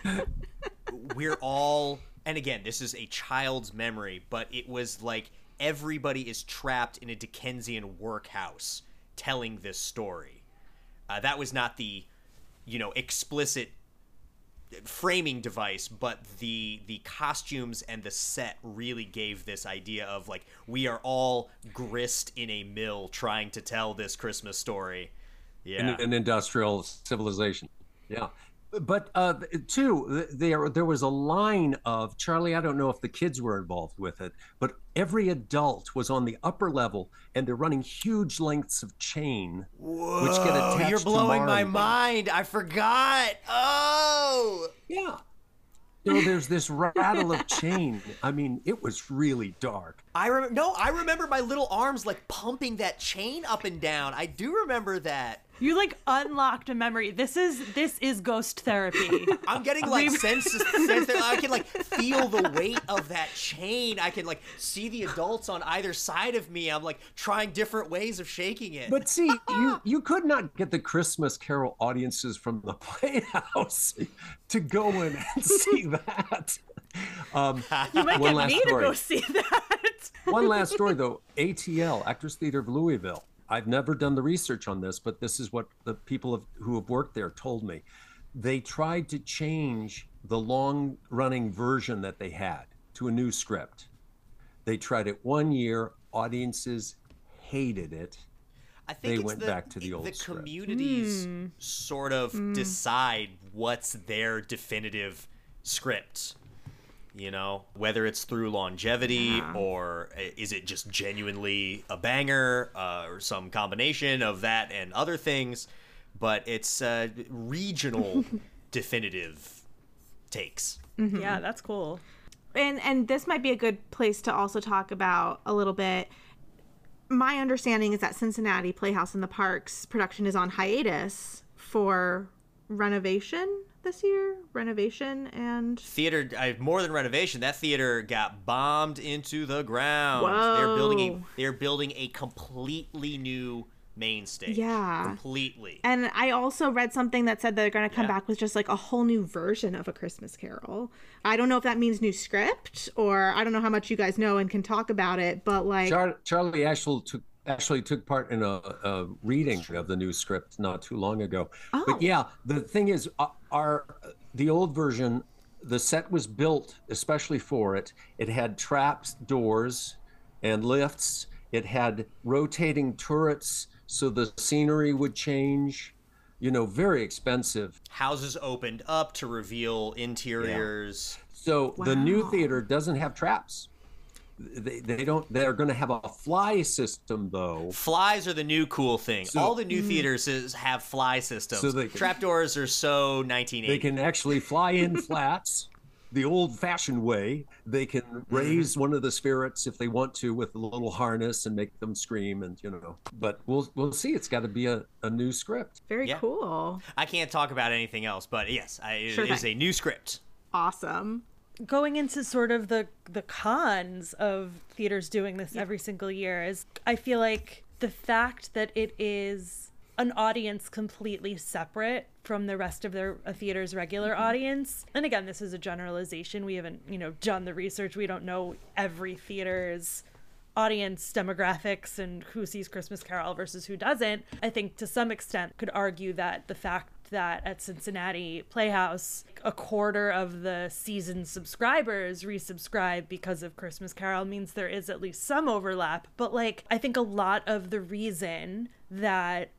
we're all and again this is a child's memory but it was like everybody is trapped in a dickensian workhouse telling this story uh, that was not the you know explicit framing device but the the costumes and the set really gave this idea of like we are all grist in a mill trying to tell this christmas story yeah an, an industrial civilization. Yeah. But uh, too, there there was a line of Charlie. I don't know if the kids were involved with it, but every adult was on the upper level, and they're running huge lengths of chain, which get attached. you're blowing my mind. I forgot. Oh. Yeah. So there's this rattle of chain. I mean, it was really dark. I remember. No, I remember my little arms like pumping that chain up and down. I do remember that. You like unlocked a memory. This is this is ghost therapy. I'm getting like sense, sense I can like feel the weight of that chain. I can like see the adults on either side of me. I'm like trying different ways of shaking it. But see, you you could not get the Christmas Carol audiences from the Playhouse to go in and see that. Um, You might One get last me story. to go see that. One last story, though. ATL, Actors Theater of Louisville. I've never done the research on this, but this is what the people have, who have worked there told me. They tried to change the long running version that they had to a new script. They tried it one year, audiences hated it. I think they it's went the, back to the old The script. communities sort of decide what's their definitive script. You know, whether it's through longevity or uh, is it just genuinely a banger uh, or some combination of that and other things. But it's uh, regional definitive takes. Yeah, that's cool. and and this might be a good place to also talk about a little bit my understanding is that cincinnati playhouse in the parks production is on hiatus for renovation this year renovation and theater I, more than renovation that theater got bombed into the ground they're building a they're building a completely new main stage Yeah. completely and i also read something that said they're going to come Yeah. back with just like a whole new version of a christmas carol i don't know if that means new script or i don't know how much you guys know and can talk about it but like Char- Charlie actually took actually took part in a, a reading of the new script not too long ago. Oh. But yeah, the thing is, uh, our the old version, the set was built especially for it. It had traps, doors, and lifts. It had rotating turrets, so the scenery would change. You know, very expensive. houses opened up to reveal interiors So the new theater doesn't have traps. They, they don't. They're going to have a fly system though. flies are the new cool thing So- all the new theaters is, have fly systems So they can- trapdoors are so 1980 They can actually fly in flats the old fashioned way. They can Mm-hmm. raise one of the spirits if they want to with a little harness and make them scream and you know. But we'll we'll see. It's got to be a, a new script. very Yeah. cool i can't talk about anything else but yes I, it Sure is thing. a new script awesome going into sort of the the cons of theaters doing this every single year is I feel like the fact that it is an audience completely separate from the rest of their a theater's regular mm-hmm. audience. And again, this is a generalization. We haven't, you know, done the research. We don't know every theater's audience demographics and who sees Christmas Carol versus who doesn't. I think to some extent could argue that the fact that at Cincinnati Playhouse, a quarter of the season subscribers resubscribe because of Christmas Carol means there is at least some overlap. But like, I think a lot of the reason that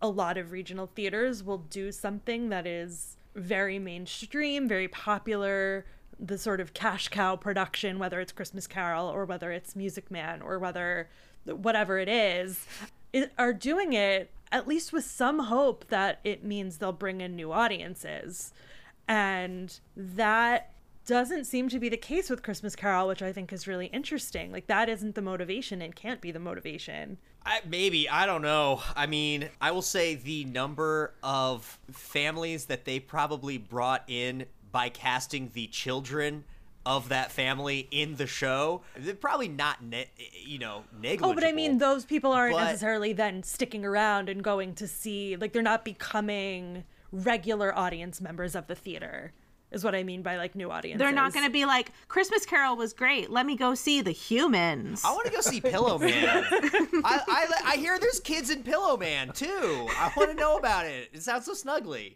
a lot of regional theaters will do something that is very mainstream, very popular, the sort of cash cow production, whether it's Christmas Carol or whether it's Music Man or whether whatever it is, are doing it at least with some hope that it means they'll bring in new audiences. And that doesn't seem to be the case with Christmas Carol, which I think is really interesting. Like, that isn't the motivation and can't be the motivation. I, maybe I don't know. I mean, I will say the number of families that they probably brought in by casting the children of that family in the show. They're probably not, ne- you know, negligible. Oh, but I mean, those people aren't but... necessarily then sticking around and going to see, like, they're not becoming regular audience members of the theater. Is what I mean by like new audiences. They're not going to be like Christmas Carol was great. Let me go see the humans. I want to go see Pillowman. I, I, I hear there's kids in Pillowman too. I want to know about it. It sounds so snuggly.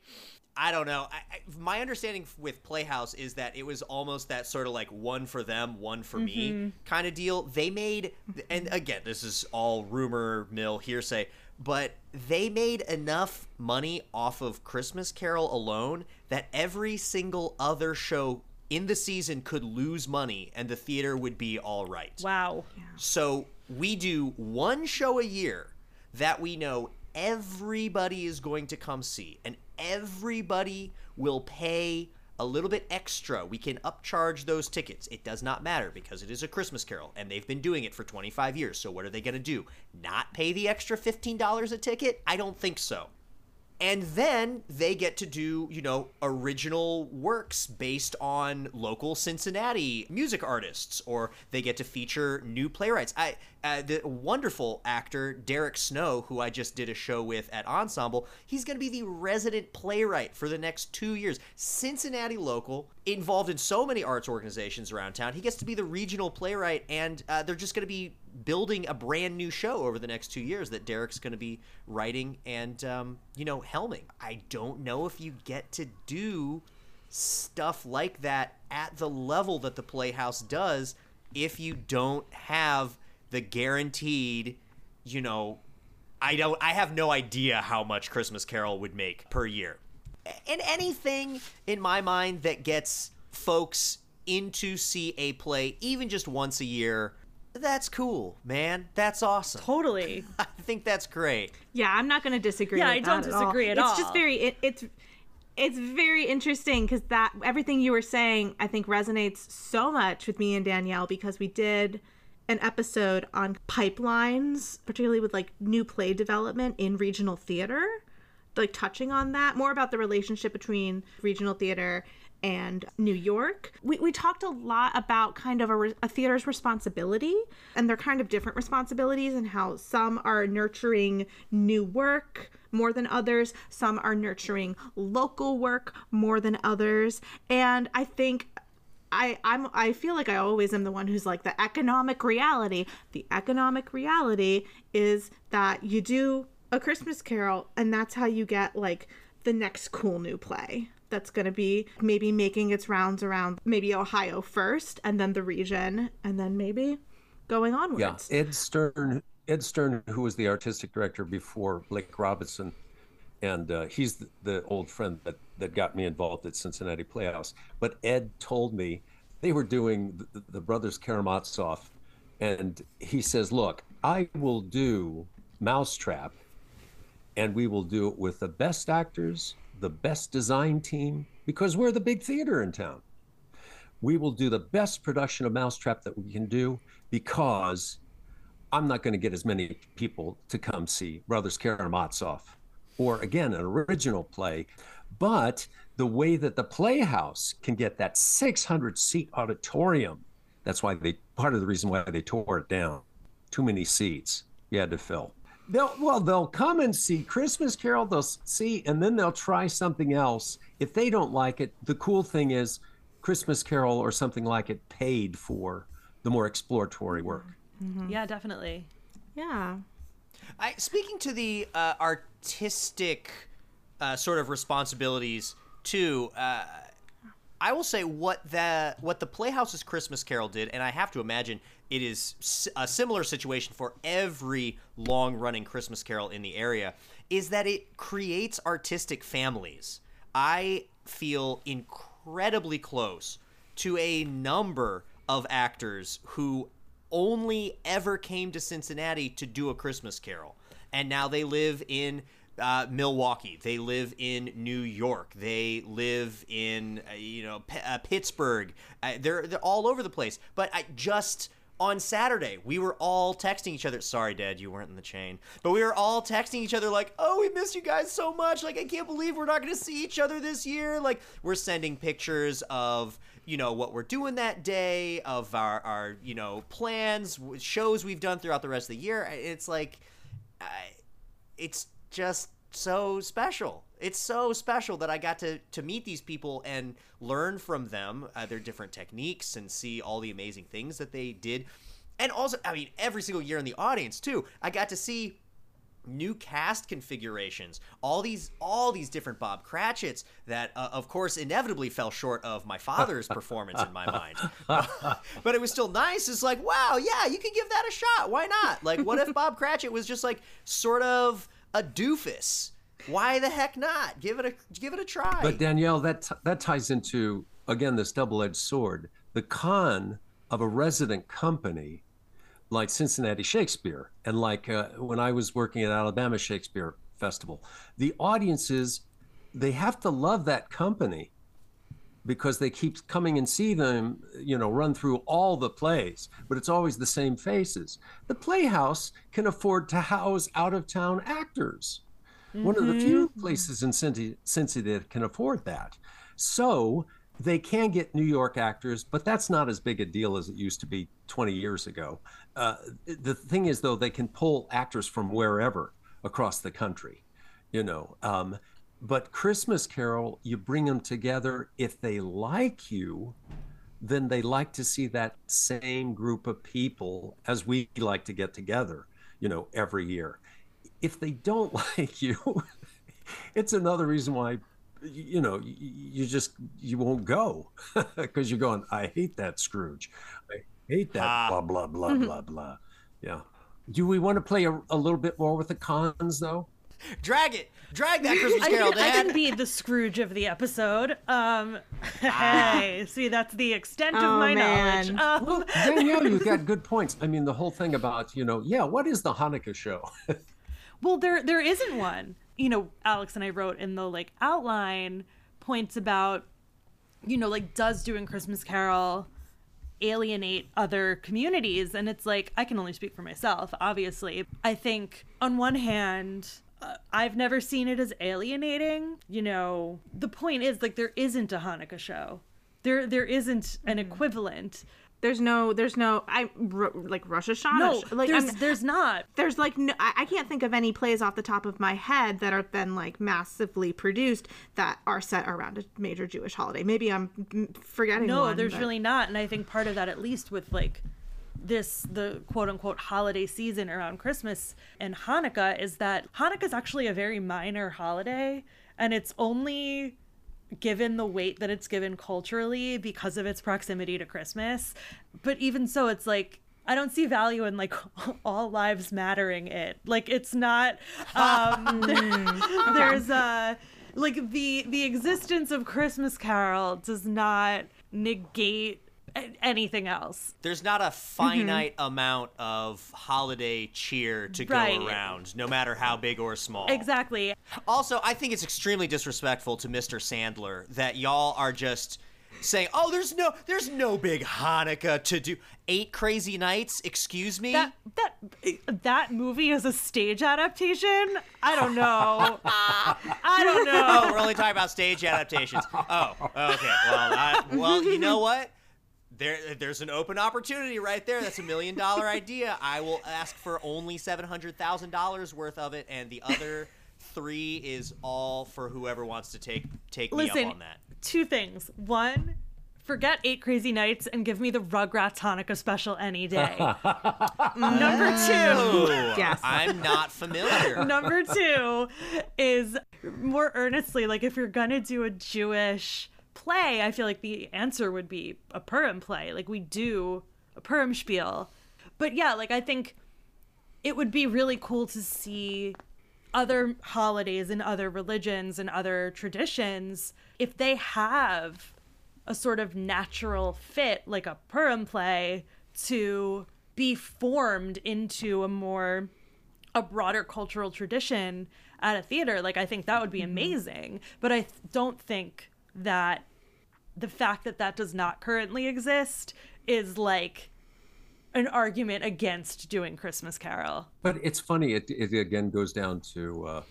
I don't know. I, I, my understanding with Playhouse is that it was almost that sort of like one for them, one for mm-hmm. me kind of deal. They made, and again, this is all rumor mill hearsay, but they made enough money off of Christmas Carol alone that every single other show in the season could lose money and the theater would be all right. Wow. Yeah. So we do one show a year that we know everybody is going to come see and everybody will pay a little bit extra. We can upcharge those tickets. It does not matter because it is a Christmas carol and they've been doing it for 25 years. So what are they going to do? Not pay the extra $15 a ticket? I don't think so and then they get to do you know original works based on local cincinnati music artists or they get to feature new playwrights. I uh, the wonderful actor derek snow who i just did a show with at ensemble he's going to be the resident playwright for the next two years. Cincinnati local involved in so many arts organizations around town he gets to be the regional playwright and uh, they're just going to be building a brand new show over the next two years that Derek's going to be writing and, um, you know, helming. I don't know if you get to do stuff like that at the level that the Playhouse does if you don't have the guaranteed, you know, I don't I have no idea how much Christmas Carol would make per year. And anything in my mind that gets folks into see a play even just once a year that's cool, man. That's awesome. Totally. I think that's great. Yeah, I'm not going to disagree. Yeah, I don't disagree at, at all. It's just very it, it's it's very interesting because that everything you were saying I think resonates so much with me and Danielle because we did an episode on pipelines, particularly with like new play development in regional theater, like touching on that more about the relationship between regional theater and New York. We, we talked a lot about kind of a, a, theater's responsibility and their kind of different responsibilities and how some are nurturing new work more than others, some are nurturing local work more than others. And I think I I'm I feel like I always am the one who's like the economic reality. The economic reality is that you do a Christmas carol and that's how you get like the next cool new play that's going to be maybe making its rounds around maybe Ohio first and then the region and then maybe going onwards. Yeah, Ed Stern, Ed Stern, who was the artistic director before Blake Robison, and uh, he's the, the, old friend that, that got me involved at Cincinnati Playhouse. But Ed told me they were doing the, the brothers Karamazov, and he says, "Look, I will do Mousetrap, and we will do it with the best actors." The best design team because we're the big theater in town. We will do the best production of Mousetrap that we can do because I'm not going to get as many people to come see Brothers Karamazov or again, an original play. But the way that the Playhouse can get that 600 seat auditorium, that's why they, part of the reason why they tore it down. Too many seats you had to fill. They'll, well, they'll come and see Christmas Carol, they'll see, and then they'll try something else. If they don't like it, the cool thing is Christmas Carol or something like it paid for the more exploratory work. Mm-hmm. Yeah, definitely. Yeah. I, speaking to the uh, artistic uh, sort of responsibilities too, uh, I will say what the what the Playhouse's Christmas Carol did, and I have to imagine it is a similar situation for every long running Christmas Carol in the area, is that it creates artistic families. I feel incredibly close to a number of actors who only ever came to Cincinnati to do a Christmas Carol. And now they live in uh, Milwaukee. They live in New York. They live in uh, you know P- uh, Pittsburgh. Uh, they're they're all over the place. But I just on Saturday we were all texting each other. Sorry, Dad, you weren't in the chain. But we were all texting each other like, "Oh, we miss you guys so much. Like I can't believe we're not going to see each other this year." Like we're sending pictures of you know what we're doing that day of our our you know plans shows we've done throughout the rest of the year it's like uh, it's just so special it's so special that i got to to meet these people and learn from them uh, their different techniques and see all the amazing things that they did. And also i mean every single year in the audience too i got to see new cast configurations all these all these different bob cratchits that uh, of course inevitably fell short of my father's performance in my mind. But it was still nice. It's like wow yeah you can give that a shot. Why not? Like what if bob cratchit was just like sort of a doofus why the heck not give it a give it a try but danielle that t- that ties into again this double-edged sword the con of a resident company like Cincinnati Shakespeare and like uh, when I was working at Alabama Shakespeare Festival. The audiences, they have to love that company because they keep coming and see them, you know, run through all the plays, but it's always the same faces. The Playhouse can afford to house out of town actors. Mm-hmm. One of the few places in Cincy, Cincy that can afford that. So they can get New York actors, but that's not as big a deal as it used to be 20 years ago. Uh, the thing is, though, they can pull actors from wherever across the country, you know. Um, but Christmas Carol, you bring them together. If they like you, then they like to see that same group of people as we like to get together, you know, every year. If they don't like you, it's another reason why you know you just you won't go because you're going i hate that scrooge. I hate that ah. blah blah blah mm-hmm. blah blah. Yeah. Do we want to play a, a, little bit more with the cons though? Drag it. Drag that christmas carol I can, I can be the scrooge of the episode. Um ah. hey see that's the extent of oh, my man. knowledge. Um, well, danielle you've got good points. I mean the whole thing about you know yeah what is the hanukkah show well there there isn't one you know, Alex and I wrote in the like outline points about, you know, like does doing Christmas Carol alienate other communities? And it's like, I can only speak for myself, obviously. I think on one hand, uh, I've never seen it as alienating. You know, the point is like there isn't a Hanukkah show. There there isn't an mm-hmm. equivalent. There's no, there's no, I like Rosh Hashanah. No, like there's, there's not. There's like, no, I, I can't think of any plays off the top of my head that have been like massively produced that are set around a major Jewish holiday. Maybe I'm forgetting. No, one, there's but... really not, and I think part of that, at least with like this the quote unquote holiday season around Christmas and Hanukkah, is that Hanukkah is actually a very minor holiday, and it's only given the weight that it's given culturally because of its proximity to Christmas. But even so, it's like I don't see value in like all lives mattering it. Like it's not um there, there's uh like the the existence of Christmas Carol does not negate anything else. There's not a finite mm-hmm. amount of holiday cheer to right. go around, no matter how big or small. Exactly. Also, I think it's extremely disrespectful to Mr. Sandler that y'all are just saying, "Oh, there's no there's no big Hanukkah to do. Eight crazy nights, excuse me." That that that movie is a stage adaptation. I don't know. I don't know. oh, we're only talking about stage adaptations. Oh, okay. Well, I, well, you know what? There, there's an open opportunity right there. That's a million dollar idea. I will ask for only seven hundred thousand dollars worth of it, and the other three is all for whoever wants to take take me up on that. two things. One, forget Eight Crazy Nights and give me the Rugrats Hanukkah special any day. Number two. Ooh, Yes. I'm not familiar. Number two is more earnestly like if you're gonna do a Jewish play, I feel like the answer would be a Purim play. Like we do a Purim spiel. But yeah, like I think it would be really cool to see other holidays and other religions and other traditions if they have a sort of natural fit like a Purim play to be formed into a more a broader cultural tradition at a theater like i think that would be mm-hmm. amazing but i th- don't think that the fact that that does not currently exist is like an argument against doing christmas carol But it's funny. It, it again goes down to, uh,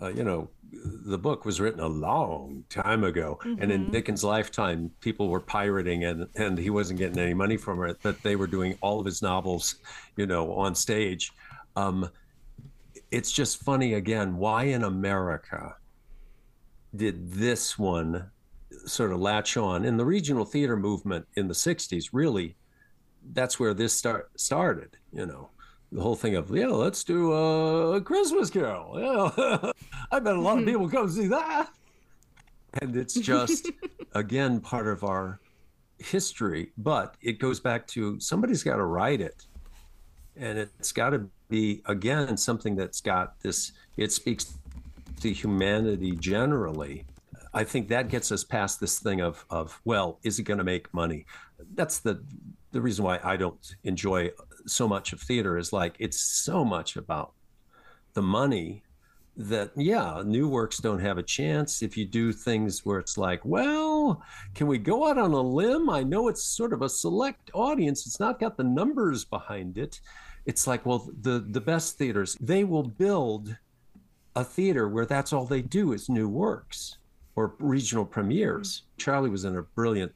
uh, you know, the book was written a long time ago, and in Dickens' lifetime, people were pirating, and and he wasn't getting any money from it. But they were doing all of his novels, you know, on stage. Um, it's just funny again. Why in America did this one sort of latch on? In the regional theater movement in the '60s, really, that's where this start started. You know the whole thing of yeah, let's do a Christmas Carol. Yeah, I bet a lot of mm-hmm. people come see that. And it's just again part of our history, but it goes back to somebody's got to write it, and it's got to be again something that's got this. It speaks to humanity generally. I think that gets us past this thing of of well, is it going to make money? That's the the reason why I don't enjoy so much of theater is like it's so much about the money that yeah new works don't have a chance. If you do things where it's like well can we go out on a limb? I know it's sort of a select audience. It's not got the numbers behind it. It's like well the the best theaters they will build a theater where that's all they do is new works or regional premieres charlie was in a brilliant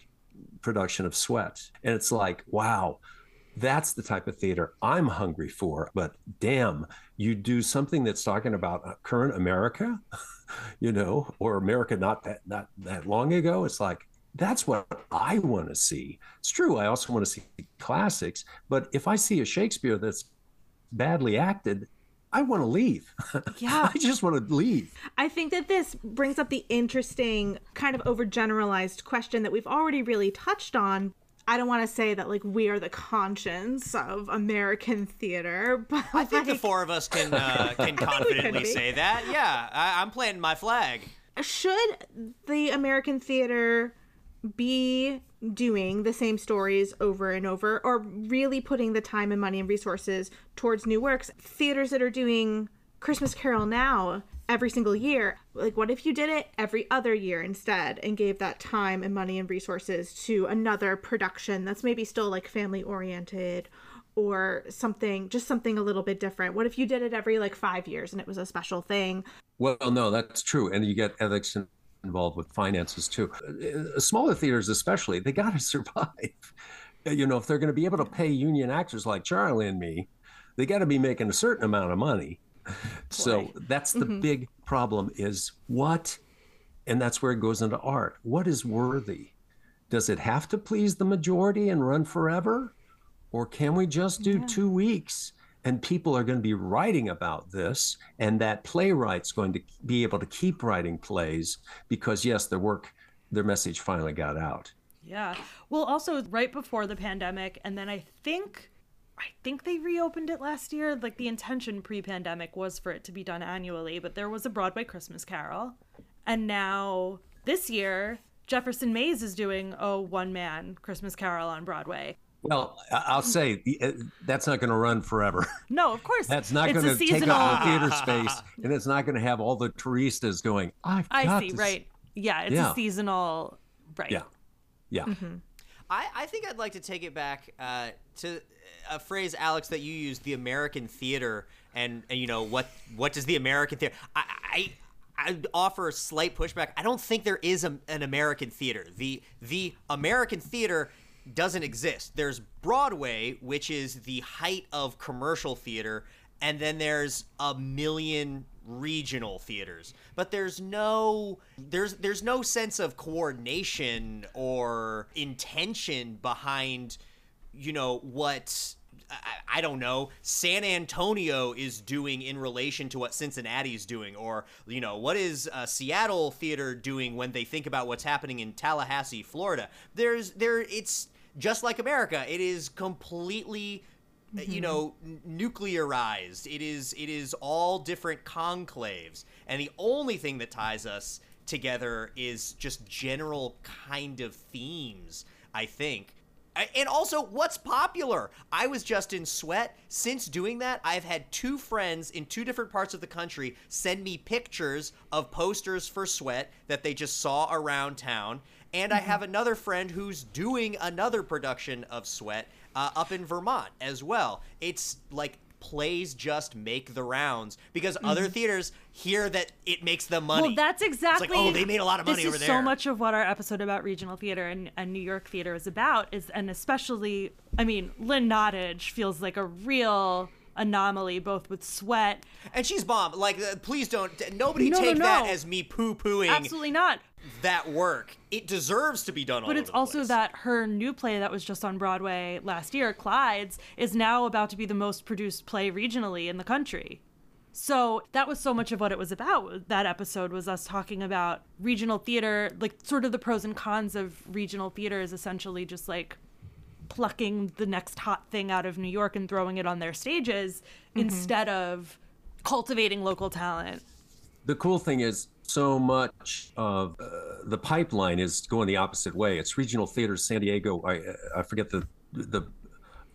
production of sweat and it's like wow that's the type of theater I'm hungry for. But damn, you do something that's talking about uh, current America, you know, or America not that not that long ago. It's like that's what I want to see. It's true. I also want to see classics. But if I see a Shakespeare that's badly acted, I want to leave. Yeah. I just want to leave. I think that this brings up the interesting kind of overgeneralized question that we've already really touched on. I don't want to say that like we are the conscience of American theater, but I think the four of us can uh, can confidently say that. Yeah, I, I'm planting my flag. should the American theater be doing the same stories over and over or really putting the time and money and resources towards new works? Theaters that are doing Christmas Carol now every single year, like what if you did it every other year instead and gave that time and money and resources to another production that's maybe still like family oriented or something just something a little bit different? What if you did it every like 5 years and it was a special thing? Well, no, that's true, and you get ethics in- involved with finances too. Uh, Smaller theaters, especially, they got to survive. You know, if they're going to be able to pay union actors like Charlie and me, they got to be making a certain amount of money. So that's the big problem: is what, and that's where it goes into art. What is worthy? Does it have to please the majority and run forever, or can we just do two weeks? And people are going to be writing about this and that playwright's going to be able to keep writing plays because yes their work their message finally got out Yeah. Well, also right before the pandemic, and then I think, I think they reopened it last year. Like the intention pre-pandemic was for it to be done annually, but there was a Broadway Christmas Carol, and now this year Jefferson Mays is doing a one-man Christmas Carol on Broadway. Well I- i'll say uh, that's not going to run forever No, of course that's not going to take up the theater space and it's not going to have all the touristas going i've I see. to s-" Right. Yeah, it's Yeah. a seasonal. Right. yeah Yeah. Mm-hmm. I, I think I'd like to take it back uh, to a phrase, Alex, that you used, the American theater, and, and you know what what does the American theater? I, I I offer a slight pushback. I don't think there is a, an American theater. the The American theater doesn't exist. There's Broadway, which is the height of commercial theater, and then there's a million regional theaters but there's no there's there's no sense of coordination or intention behind you know what I, don't know San Antonio is doing in relation to what Cincinnati is doing or you know what is uh, Seattle theater doing when they think about what's happening in Tallahassee Florida there's there it's just like America it is completely mm-hmm. you know nuclearized. It is it is all different conclaves. And the only thing that ties us together is just general kind of themes i think. And also what's popular? I was just in sweat. Since doing that i've had two friends in two different parts of the country send me pictures of posters for sweat that they just saw around town and i have another friend who's doing another production of sweat uh, up in Vermont as well. It's like plays just make the rounds because mm-hmm. other theaters hear that it makes them money. Well, that's exactly. It's like, oh, they made a lot of money this over is there. So much of what our episode about regional theater and, and New York theater is about is, and especially, I mean, Lynn Nottage feels like a real anomaly, both with sweat. And she's bomb. Like, uh, please don't. Nobody no, take no, no. that as me poo pooing. Absolutely not. That work. It deserves to be done. On. But it's also place. that her new play that was just on Broadway last year, Clyde's, is now about to be the most produced play regionally in the country. So that was so much of what it was about. That episode was us talking about regional theater, like sort of the pros and cons of regional theater is essentially just like plucking the next hot thing out of New York and throwing it on their stages mm-hmm. instead of cultivating local talent. The cool thing is, so much of uh, the pipeline is going the opposite way. It's regional theaters, San Diego. I I forget the the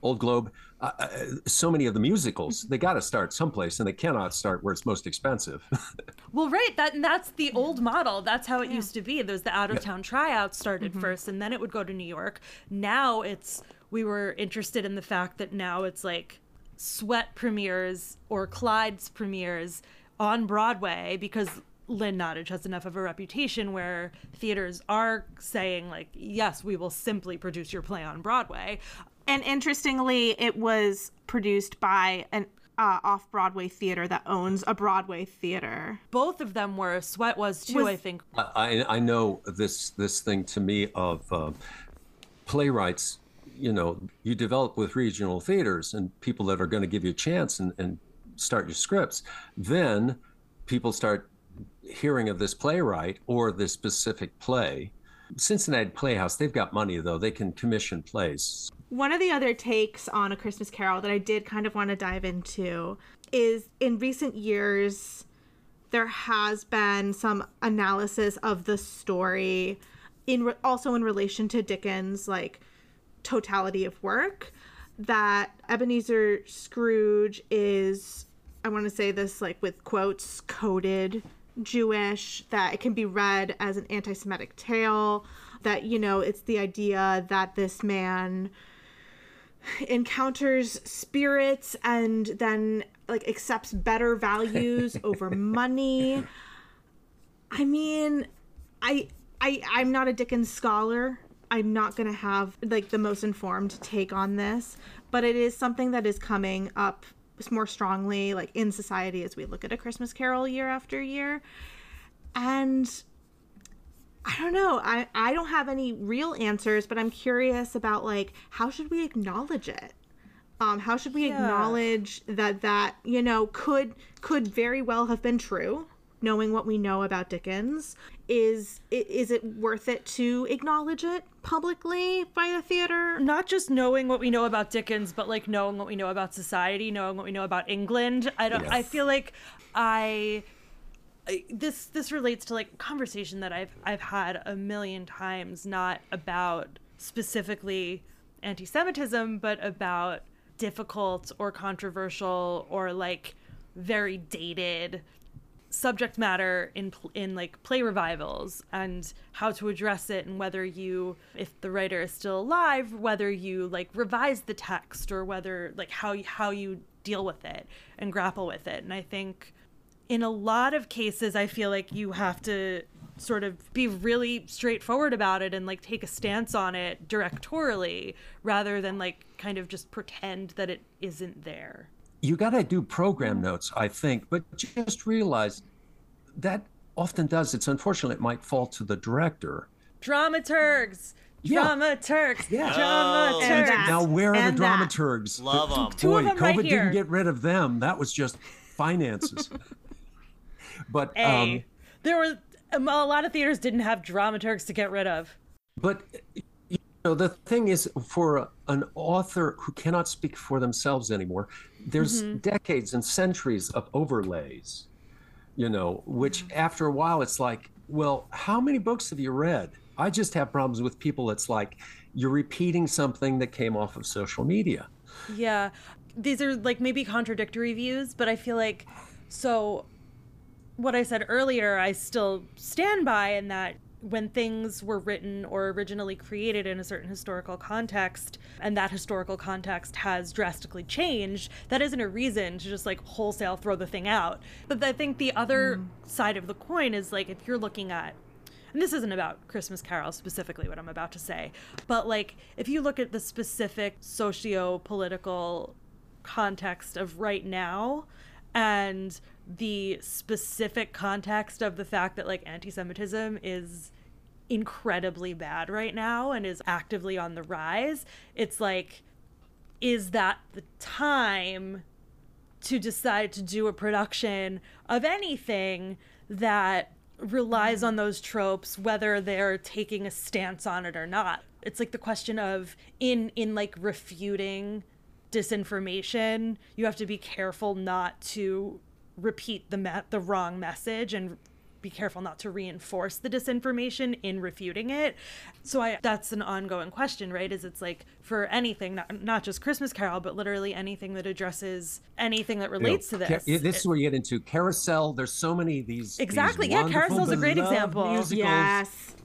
Old Globe. Uh, uh so many of the musicals they got to start someplace, and they cannot start where it's most expensive. well, right. That and that's the old model. That's how it yeah. used to be. There's the out of town tryouts started mm-hmm. first, and then it would go to New York. Now it's we were interested in the fact that now it's like Sweat premieres or Clyde's premieres on Broadway because Lynn Nottage has enough of a reputation where theaters are saying like, yes, we will simply produce your play on Broadway. And interestingly, it was produced by an uh, off Broadway theater that owns a Broadway theater. Both of them were. Sweat was too, was, I think. I, I know this this thing to me of uh, playwrights. You know, you develop with regional theaters and people that are going to give you a chance and, and start your scripts. Then people start hearing of this playwright or this specific play. Cincinnati Playhouse, they've got money though. They can commission plays. One of the other takes on A Christmas Carol that I did kind of want to dive into is in recent years, there has been some analysis of the story in re- also in relation to Dickens like totality of work that Ebenezer Scrooge is I want to say this like with quotes coded Jewish, that it can be read as an anti Semitic tale, that, you know, it's the idea that this man encounters spirits and then like accepts better values over money. I mean, I I I'm not a Dickens scholar. I'm not going to have like the most informed take on this, but it is something that is coming up more strongly like in society as we look at a christmas carol year after year. And i don't know i i don't have any real answers but i'm curious about like how should we acknowledge it? Um how should we yeah. acknowledge that that you know could could very well have been true knowing what we know about Dickens, is is it worth it to acknowledge it publicly by the theater? Not just knowing what we know about Dickens, but like knowing what we know about society, knowing what we know about England. I don't. Yes. I feel like I. this this relates to like conversation that I've I've had a million times, not about specifically anti-Semitism, but about difficult or controversial or like very dated subject matter in in like play revivals and how to address it and whether you if the writer is still alive whether you like revise the text or whether like how how you deal with it and grapple with it. And i think in a lot of cases i feel like you have to sort of be really straightforward about it and like take a stance on it directorially rather than like kind of just pretend that it isn't there you got to do program notes, I think, but just realize that often does. It's unfortunate it might fall to the director. Dramaturgs. Yeah. Dramaturgs. Yeah. Dramaturgs. And that. Now, where are And the that. dramaturgs? Love The- 'em. Two Boy, of 'em COVID right here. didn't get rid of them. That was just finances. but A. um, there was um, a lot of theaters didn't have dramaturgs to get rid of. But you know, the thing is, for an author who cannot speak for themselves anymore, there's mm-hmm. decades and centuries of overlays. You know, which after a while, it's like, well, how many books have you read? I just have problems with people. It's like you're repeating something that came off of social media. Yeah. These are like maybe contradictory views, but I feel like so what I said earlier, I still stand by in that when things were written or originally created in a certain historical context and that historical context has drastically changed, that isn't a reason to just like wholesale throw the thing out. But I think the other hmm. side of the coin is like if you're looking at and this isn't about Christmas Carol specifically what I'm about to say, but like if you look at the specific socio political context of right now and the specific context of the fact that like anti Semitism is incredibly bad right now and is actively on the rise, it's like, is that the time to decide to do a production of anything that relies on those tropes whether they're taking a stance on it or not? It's like the question of in in like refuting disinformation you have to be careful not to repeat the me- the wrong message and be careful not to reinforce the disinformation in refuting it. So I that's an ongoing question, right? Is it's like for anything, not, not just Christmas Carol, but literally anything that addresses anything that You know, relates to this. yeah, this is where you get into carousel. There's so many of these. these Exactly, yeah, wonderful, Carousel's a great example. musicals. Yes.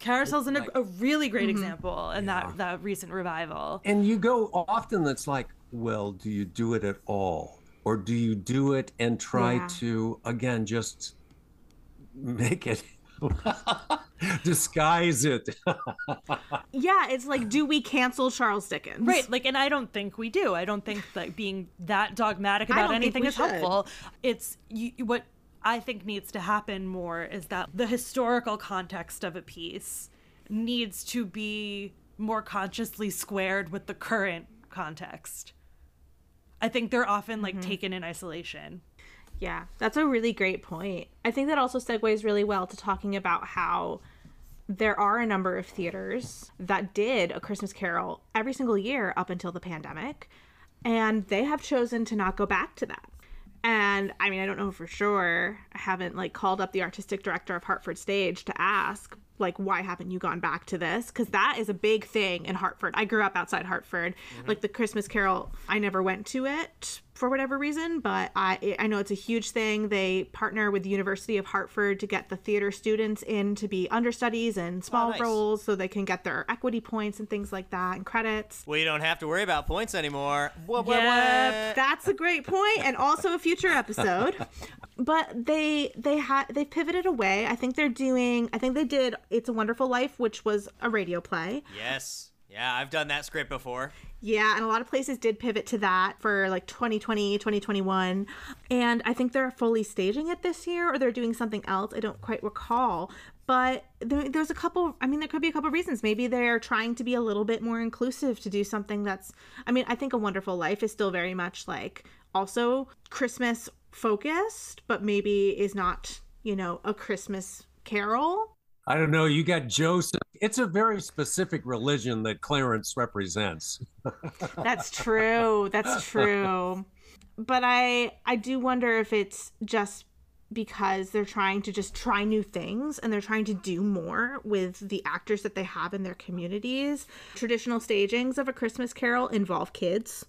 Carousel's an, Like- a really great mm-hmm. example in that that recent revival. And you go often that's like, well, do you do it at all? Or do you do it and try Yeah. to, again, just make it, disguise it? Yeah, it's like, do we cancel Charles Dickens? Right, like, and I don't think we do. I don't think that being that dogmatic about anything is should. helpful. It's you, what I think needs to happen more is that the historical context of a piece needs to be more consciously squared with the current context. I think they're often like Mm-hmm. taken in isolation. Yeah, that's a really great point. I think that also segues really well to talking about how there are a number of theaters that did a Christmas Carol every single year up until the pandemic, and they have chosen to not go back to that. And I mean, I don't know for sure. I haven't like called up the artistic director of Hartford Stage to ask like why haven't you gone back to this because that is a big thing in Hartford. I grew up outside Hartford. Mm-hmm. Like the Christmas Carol, I never went to it for whatever reason, but I I know it's a huge thing. They partner with the University of Hartford to get the theater students in to be understudies and oh, small nice. roles so they can get their equity points and things like that and credits. We don't have to worry about points anymore. Yep? That's a great point, and also a future episode. But they they had they pivoted away. I think they're doing. I think they did. It's a Wonderful Life, which was a radio play. Yes. Yeah, I've done that script before. Yeah, and a lot of places did pivot to that for like 2020, 2021. And I think they're fully staging it this year or they're doing something else. I don't quite recall. But there, there's a couple, I mean, there could be a couple reasons. Maybe they're trying to be a little bit more inclusive to do something that's, I mean, I think A Wonderful Life is still very much like also Christmas focused, but maybe is not, you know, a Christmas carol. I don't know. You got Joseph. It's a very specific religion that Clarence represents. That's true. That's true. But I I do wonder if it's just because they're trying to just try new things and they're trying to do more with the actors that they have in their communities. Traditional stagings of a Christmas carol involve kids.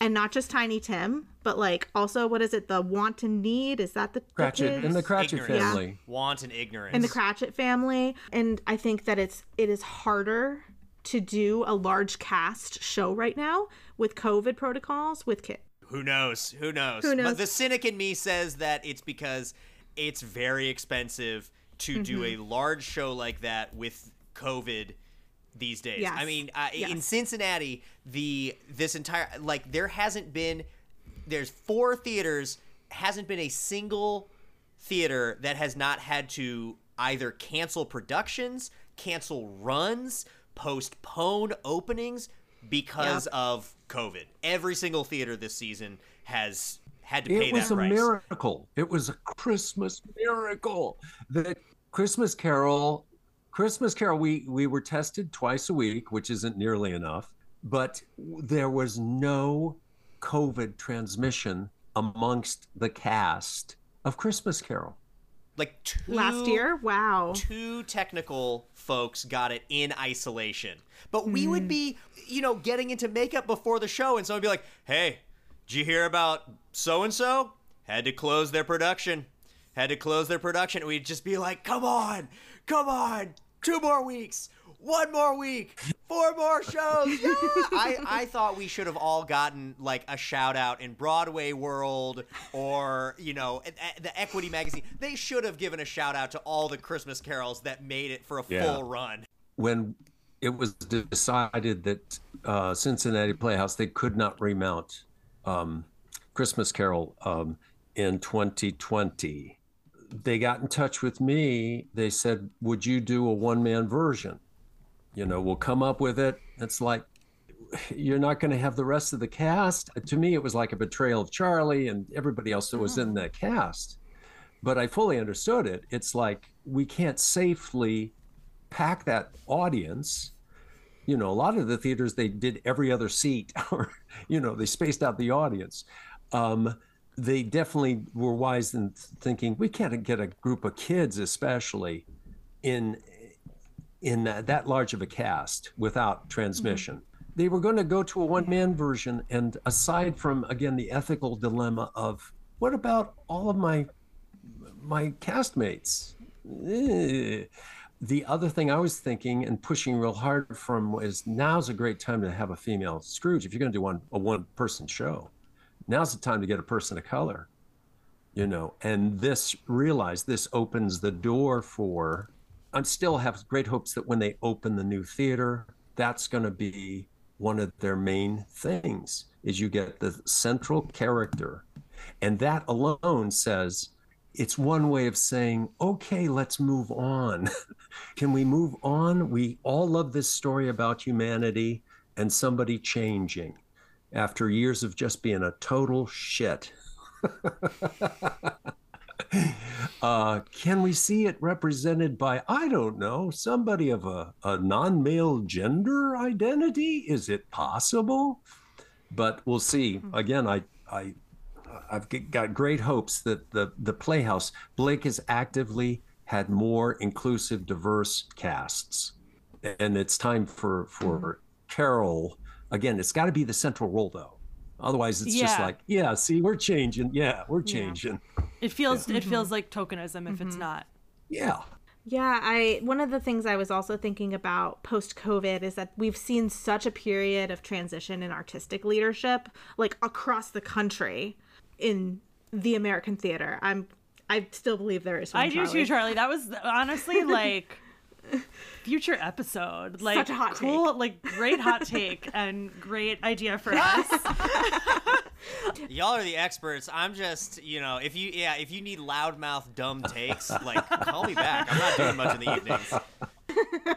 And not just Tiny Tim, but like also what is it? The Want and Need is that the the Cratchit kids? and the Cratchit Ignorance. family. Want and ignorance. and the Cratchit family. And I think that it's it is harder to do a large cast show right now with COVID protocols with kids. Who knows? Who knows? Who knows? But the cynic in me says that it's because it's very expensive to do Mm-hmm. a large show like that with COVID these days. Yes. I mean, uh, in Cincinnati, the this entire like there hasn't been there's four theaters hasn't been a single theater that has not had to either cancel productions, cancel runs, postpone openings because Yep. of COVID. Every single theater this season has had to pay It was that a price. miracle. It was a Christmas miracle. The Christmas Carol, Christmas Carol, we we were tested twice a week, which isn't nearly enough, but there was no COVID transmission amongst the cast of Christmas Carol. Like two, Last year, wow. two technical folks got it in isolation. But we Mm. would be, you know, getting into makeup before the show, and someone would be like, "Hey, did you hear about so and so? Had to close their production. Had to close their production." And we'd just be like, "Come on, come on, two more weeks." One more week, four more shows. Yeah! I, I thought we should have all gotten like a shout out in Broadway World or, you know, the Equity Magazine. They should have given a shout out to all the Christmas carols that made it for a Yeah. full run. When it was decided that uh, Cincinnati Playhouse they could not remount um, Christmas Carol um, in 2020, they got in touch with me. They said, "Would you do a one-man version? You know, we'll come up with it." It's like you're not going to have the rest of the cast. To me, it was like a betrayal of Charlie and everybody else that was in the cast. But I fully understood it. It's like we can't safely pack that audience. You know, a lot of the theaters they did every other seat, or you know, they spaced out the audience. Um, they definitely were wise in thinking we can't get a group of kids, especially in in that, that large of a cast without transmission. They were going to go to a one man version, and aside from again the ethical dilemma of what about all of my my castmates? Eh. The other thing I was thinking and pushing real hard from was now's a great time to have a female Scrooge if you're going to do one a one person show. Now's the time to get a person of color, you know. And this realize this opens the door for. I still have great hopes that when they open the new theater, that's going to be one of their main things is you get the central character and that alone says it's one way of saying okay let's move on can we move on we all love this story about humanity and somebody changing after years of just being a total shit. Uh, can we see it represented by i don't know somebody of a, a non-male gender identity? Is it possible? But we'll see. Again i i i've got great hopes that the the playhouse blake has actively had more inclusive diverse casts. And it's time for for carol again it's got to be the central role though. Otherwise it's just like yeah see we're changing. Yeah we're changing. It feels it mm-hmm. feels like tokenism if it's mm-hmm. not. yeah. Yeah, I one of the things I was also thinking about post COVID is that we've seen such a period of transition in artistic leadership like across the country in the American theater. I'm I still believe there is one. I do too, Charlie. That was honestly like future episode. Like Such a hot cool, like great hot take and great idea for us. Y'all are the experts. I'm just, you know, if you, yeah, if you need loudmouth dumb takes, like, call me back. I'm not doing much in the evenings.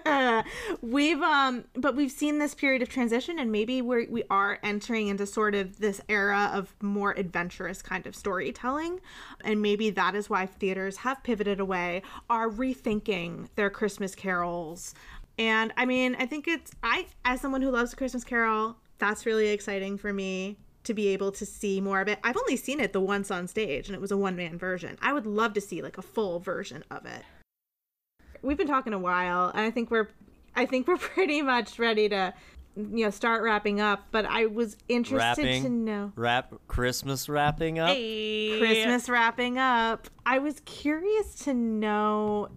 We've um but we've seen this period of transition and maybe we're we are entering into sort of this era of more adventurous kind of storytelling. And maybe that is why theaters have pivoted away are rethinking their christmas carols. And i mean i think it's i as someone who loves christmas carol that's really exciting for me to be able to see more of it. I've only seen it the once on stage and it was a one man version. I would love to see like a full version of it we've been talking a while and i think we're i think we're pretty much ready to you know start wrapping up, but I was interested Wrapping. to know Wrap Christmas wrapping up. Hey. Christmas wrapping up. I was curious to know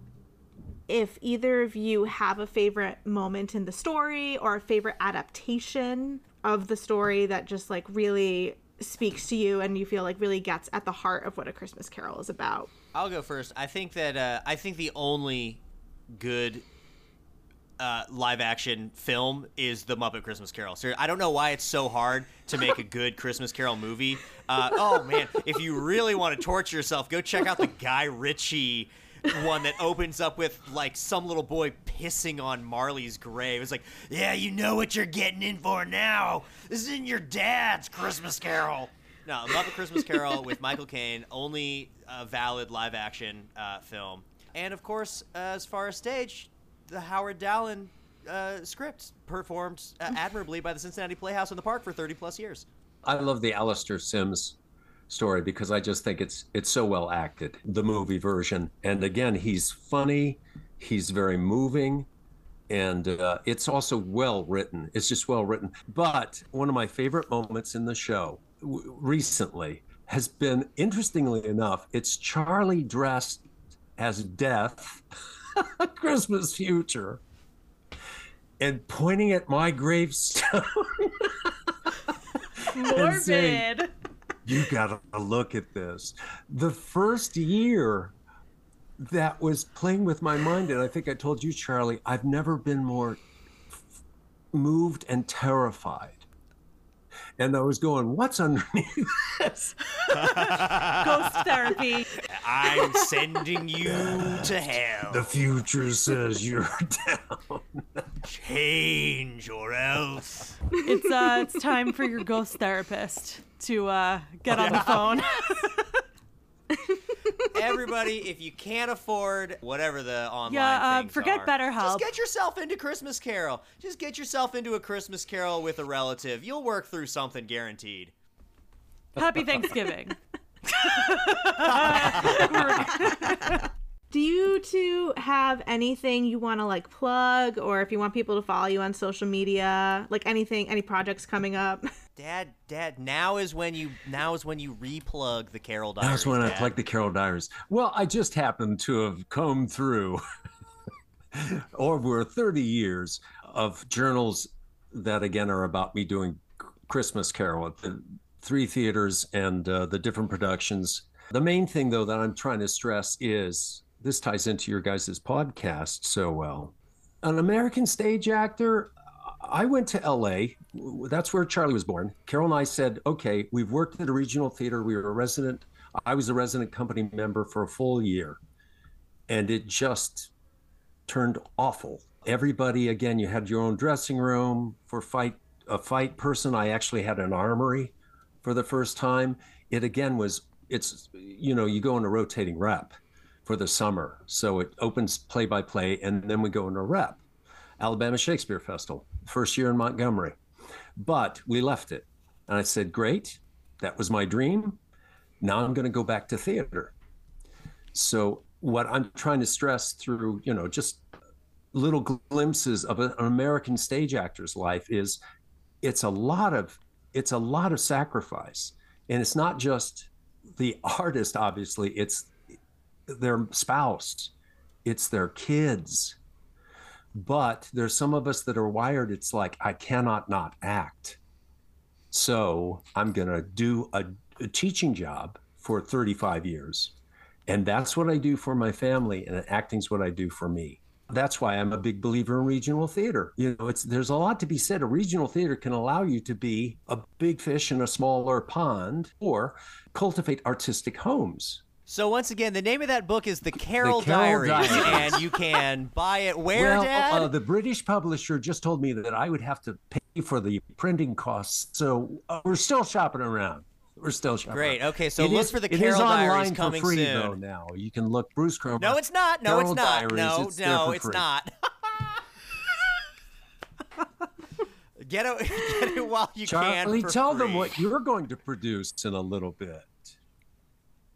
if either of you have a favorite moment in the story or a favorite adaptation of the story that just like really speaks to you and you feel like really gets at the heart of what a Christmas Carol is about. I'll go first. I think that uh, I think the only good uh, live action film is the Muppet Christmas Carol. So I don't know why it's so hard to make a good Christmas Carol movie. Uh, oh man, if you really want to torture yourself, go check out the Guy Ritchie one that opens up with like some little boy pissing on Marley's grave. It's like, yeah, you know what you're getting in for now. This isn't your dad's Christmas Carol. No, Muppet Christmas Carol with Michael Caine, only a valid live action uh, film. And of course, uh, as far as stage, the Howard Dallin uh, script performed uh, admirably by the Cincinnati Playhouse in the Park for 30 plus years. I love the Alastair Sims story because I just think it's it's so well acted, the movie version. And again, he's funny, he's very moving, and uh, it's also well written. It's just well written. But one of my favorite moments in the show w- recently has been, interestingly enough, it's Charlie dressed as Death, Christmas Future, and pointing at my gravestone. and saying, you gotta look at this. The first year that was playing with my mind, and I think I told you, Charlie, I've never been more moved and terrified. And I was going, what's underneath this? Ghost therapy. I'm sending you to hell. The future says you're down. Change or else. It's uh, it's time for your ghost therapist to uh, get on the phone. Everybody, if you can't afford whatever the online Yeah, uh, things forget are, BetterHelp. Just get yourself into Christmas Carol. Just get yourself into a Christmas Carol with a relative. You'll work through something guaranteed. Happy Thanksgiving. Do you two have anything you want to like plug or if you want people to follow you on social media, like anything, any projects coming up? Dad, Dad, now is when you now is when you replug the Carol Diaries. That's when I Dad. plugged the Carol Diaries. Well, I just happened to have combed through over 30 years of journals that, again, are about me doing Christmas Carol at the three theaters and uh, the different productions. The main thing, though, that I'm trying to stress is this ties into your guys' podcast so well. An American stage actor, I went to LA. That's where Charlie was born. Carol and I said, okay, we've worked at a regional theater. We were a resident. I was a resident company member for a full year. And it just turned awful. Everybody, again, you had your own dressing room for fight a fight person. I actually had an armory for the first time. It again was it's you know, you go in a rotating rep for the summer. So it opens play by play and then we go into rep. Alabama Shakespeare Festival, first year in Montgomery. But we left it. And I said, Great, that was my dream. Now I'm going to go back to theater. So, what I'm trying to stress through, you know, just little glimpses of an American stage actor's life is it's a lot of it's a lot of sacrifice. And it's not just the artist, obviously, it's their spouse, it's their kids, but there's some of us that are wired it's like i cannot not act. So i'm going to do a, a, teaching job for 35 years and that's what i do for my family and acting's what i do for me. That's why i'm a big believer in regional theater. You know it's there's a lot to be said. A regional theater can allow you to be a big fish in a smaller pond or cultivate artistic homes So once again, the name of that book is The Carol, Carol Diaries, Diaries. and you can buy it where, well, Dad? Uh, the British publisher just told me that I would have to pay for the printing costs. So uh, we're still shopping around. We're still shopping. Great. Okay, so It look is- for the Carol Diaries online coming for free, soon. Though now you can look Bruce Cromer. no, it's not. No, Carol it's not. Diaries, no, it's no, it's free. not. get it, get it while you Charlie, can. Charlie, tell them what you're going to produce in a little bit.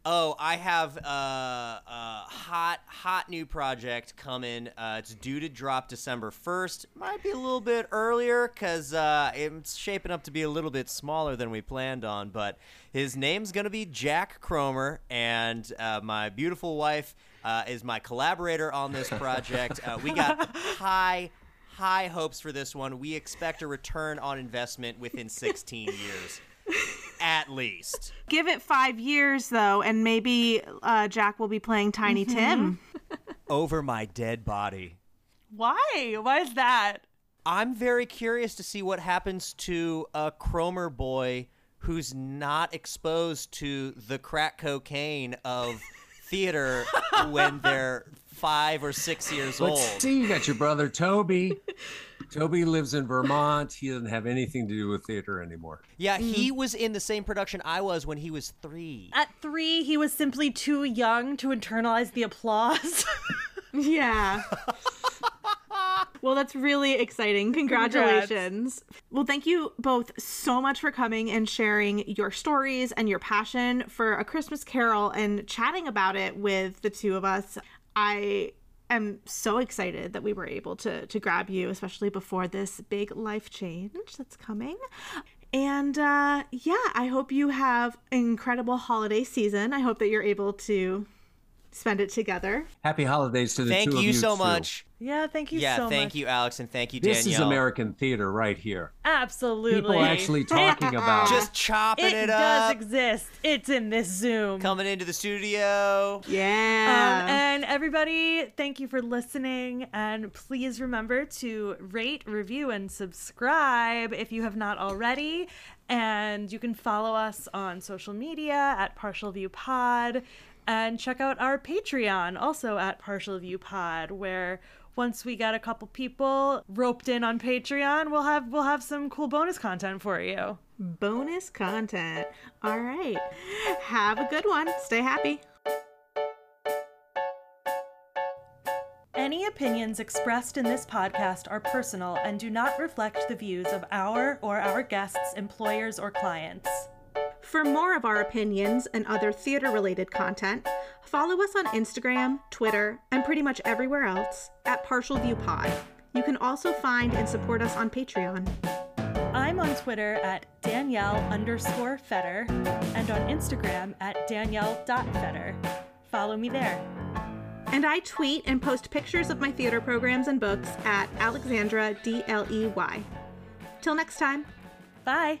Oh, I have uh, a hot, hot new project coming. Uh, it's due to drop December 1st. Might be a little bit earlier because uh, it's shaping up to be a little bit smaller than we planned on. But his name's going to be Jack Cromer, and uh, my beautiful wife uh, is my collaborator on this project. Uh, we got high, high hopes for this one. We expect a return on investment within 16 years at least. Give it five years though, and maybe uh, Jack will be playing Tiny Tim. Over my dead body. Why? Why is that? I'm very curious to see what happens to a Cromer boy who's not exposed to the crack cocaine of theater when they're five or six years Let's old. see, you got your brother Toby. Toby lives in Vermont. He doesn't have anything to do with theater anymore. Yeah, he mm. was in the same production I was when he was three. At three, he was simply too young to internalize the applause. Yeah. Well, that's really exciting. Congratulations. Well, thank you both so much for coming and sharing your stories and your passion for A Christmas Carol and chatting about it with the two of us. I am so excited that we were able to to grab you, especially before this big life change that's coming. And uh, yeah, I hope you have an incredible holiday season. I hope that you're able to spend it together. Happy holidays to the Thank two of you Thank you so too. much. yeah, thank you Yeah, so thank much. you, Alex, and thank you, Danielle. This is American theater right here. Absolutely. People actually talking about Just chopping it, up. it, does exist. It's in this Zoom. coming into the studio. Yeah. Um, and everybody, thank you for listening. And please remember to rate, review, and subscribe if you have not already. And you can follow us on social media at Partial View Pod. And check out our Patreon, also at Partial View Pod, where once we get a couple people roped in on Patreon, we'll have we'll have some cool bonus content for you. bonus content. All right. Have a good one. Stay happy. Any opinions expressed in this podcast are personal and do not reflect the views of our or our guests, employers, or clients. For more of our opinions and other theater related content, follow us on Instagram, Twitter, and pretty much everywhere else at Partial View Pod. You can also find and support us on Patreon. I'm on Twitter at Danielle underscore Fetter and on Instagram at Danielle.Fetter. Follow me there. And I tweet and post pictures of my theater programs and books at Alexandra D L E Y. Till next time. Bye.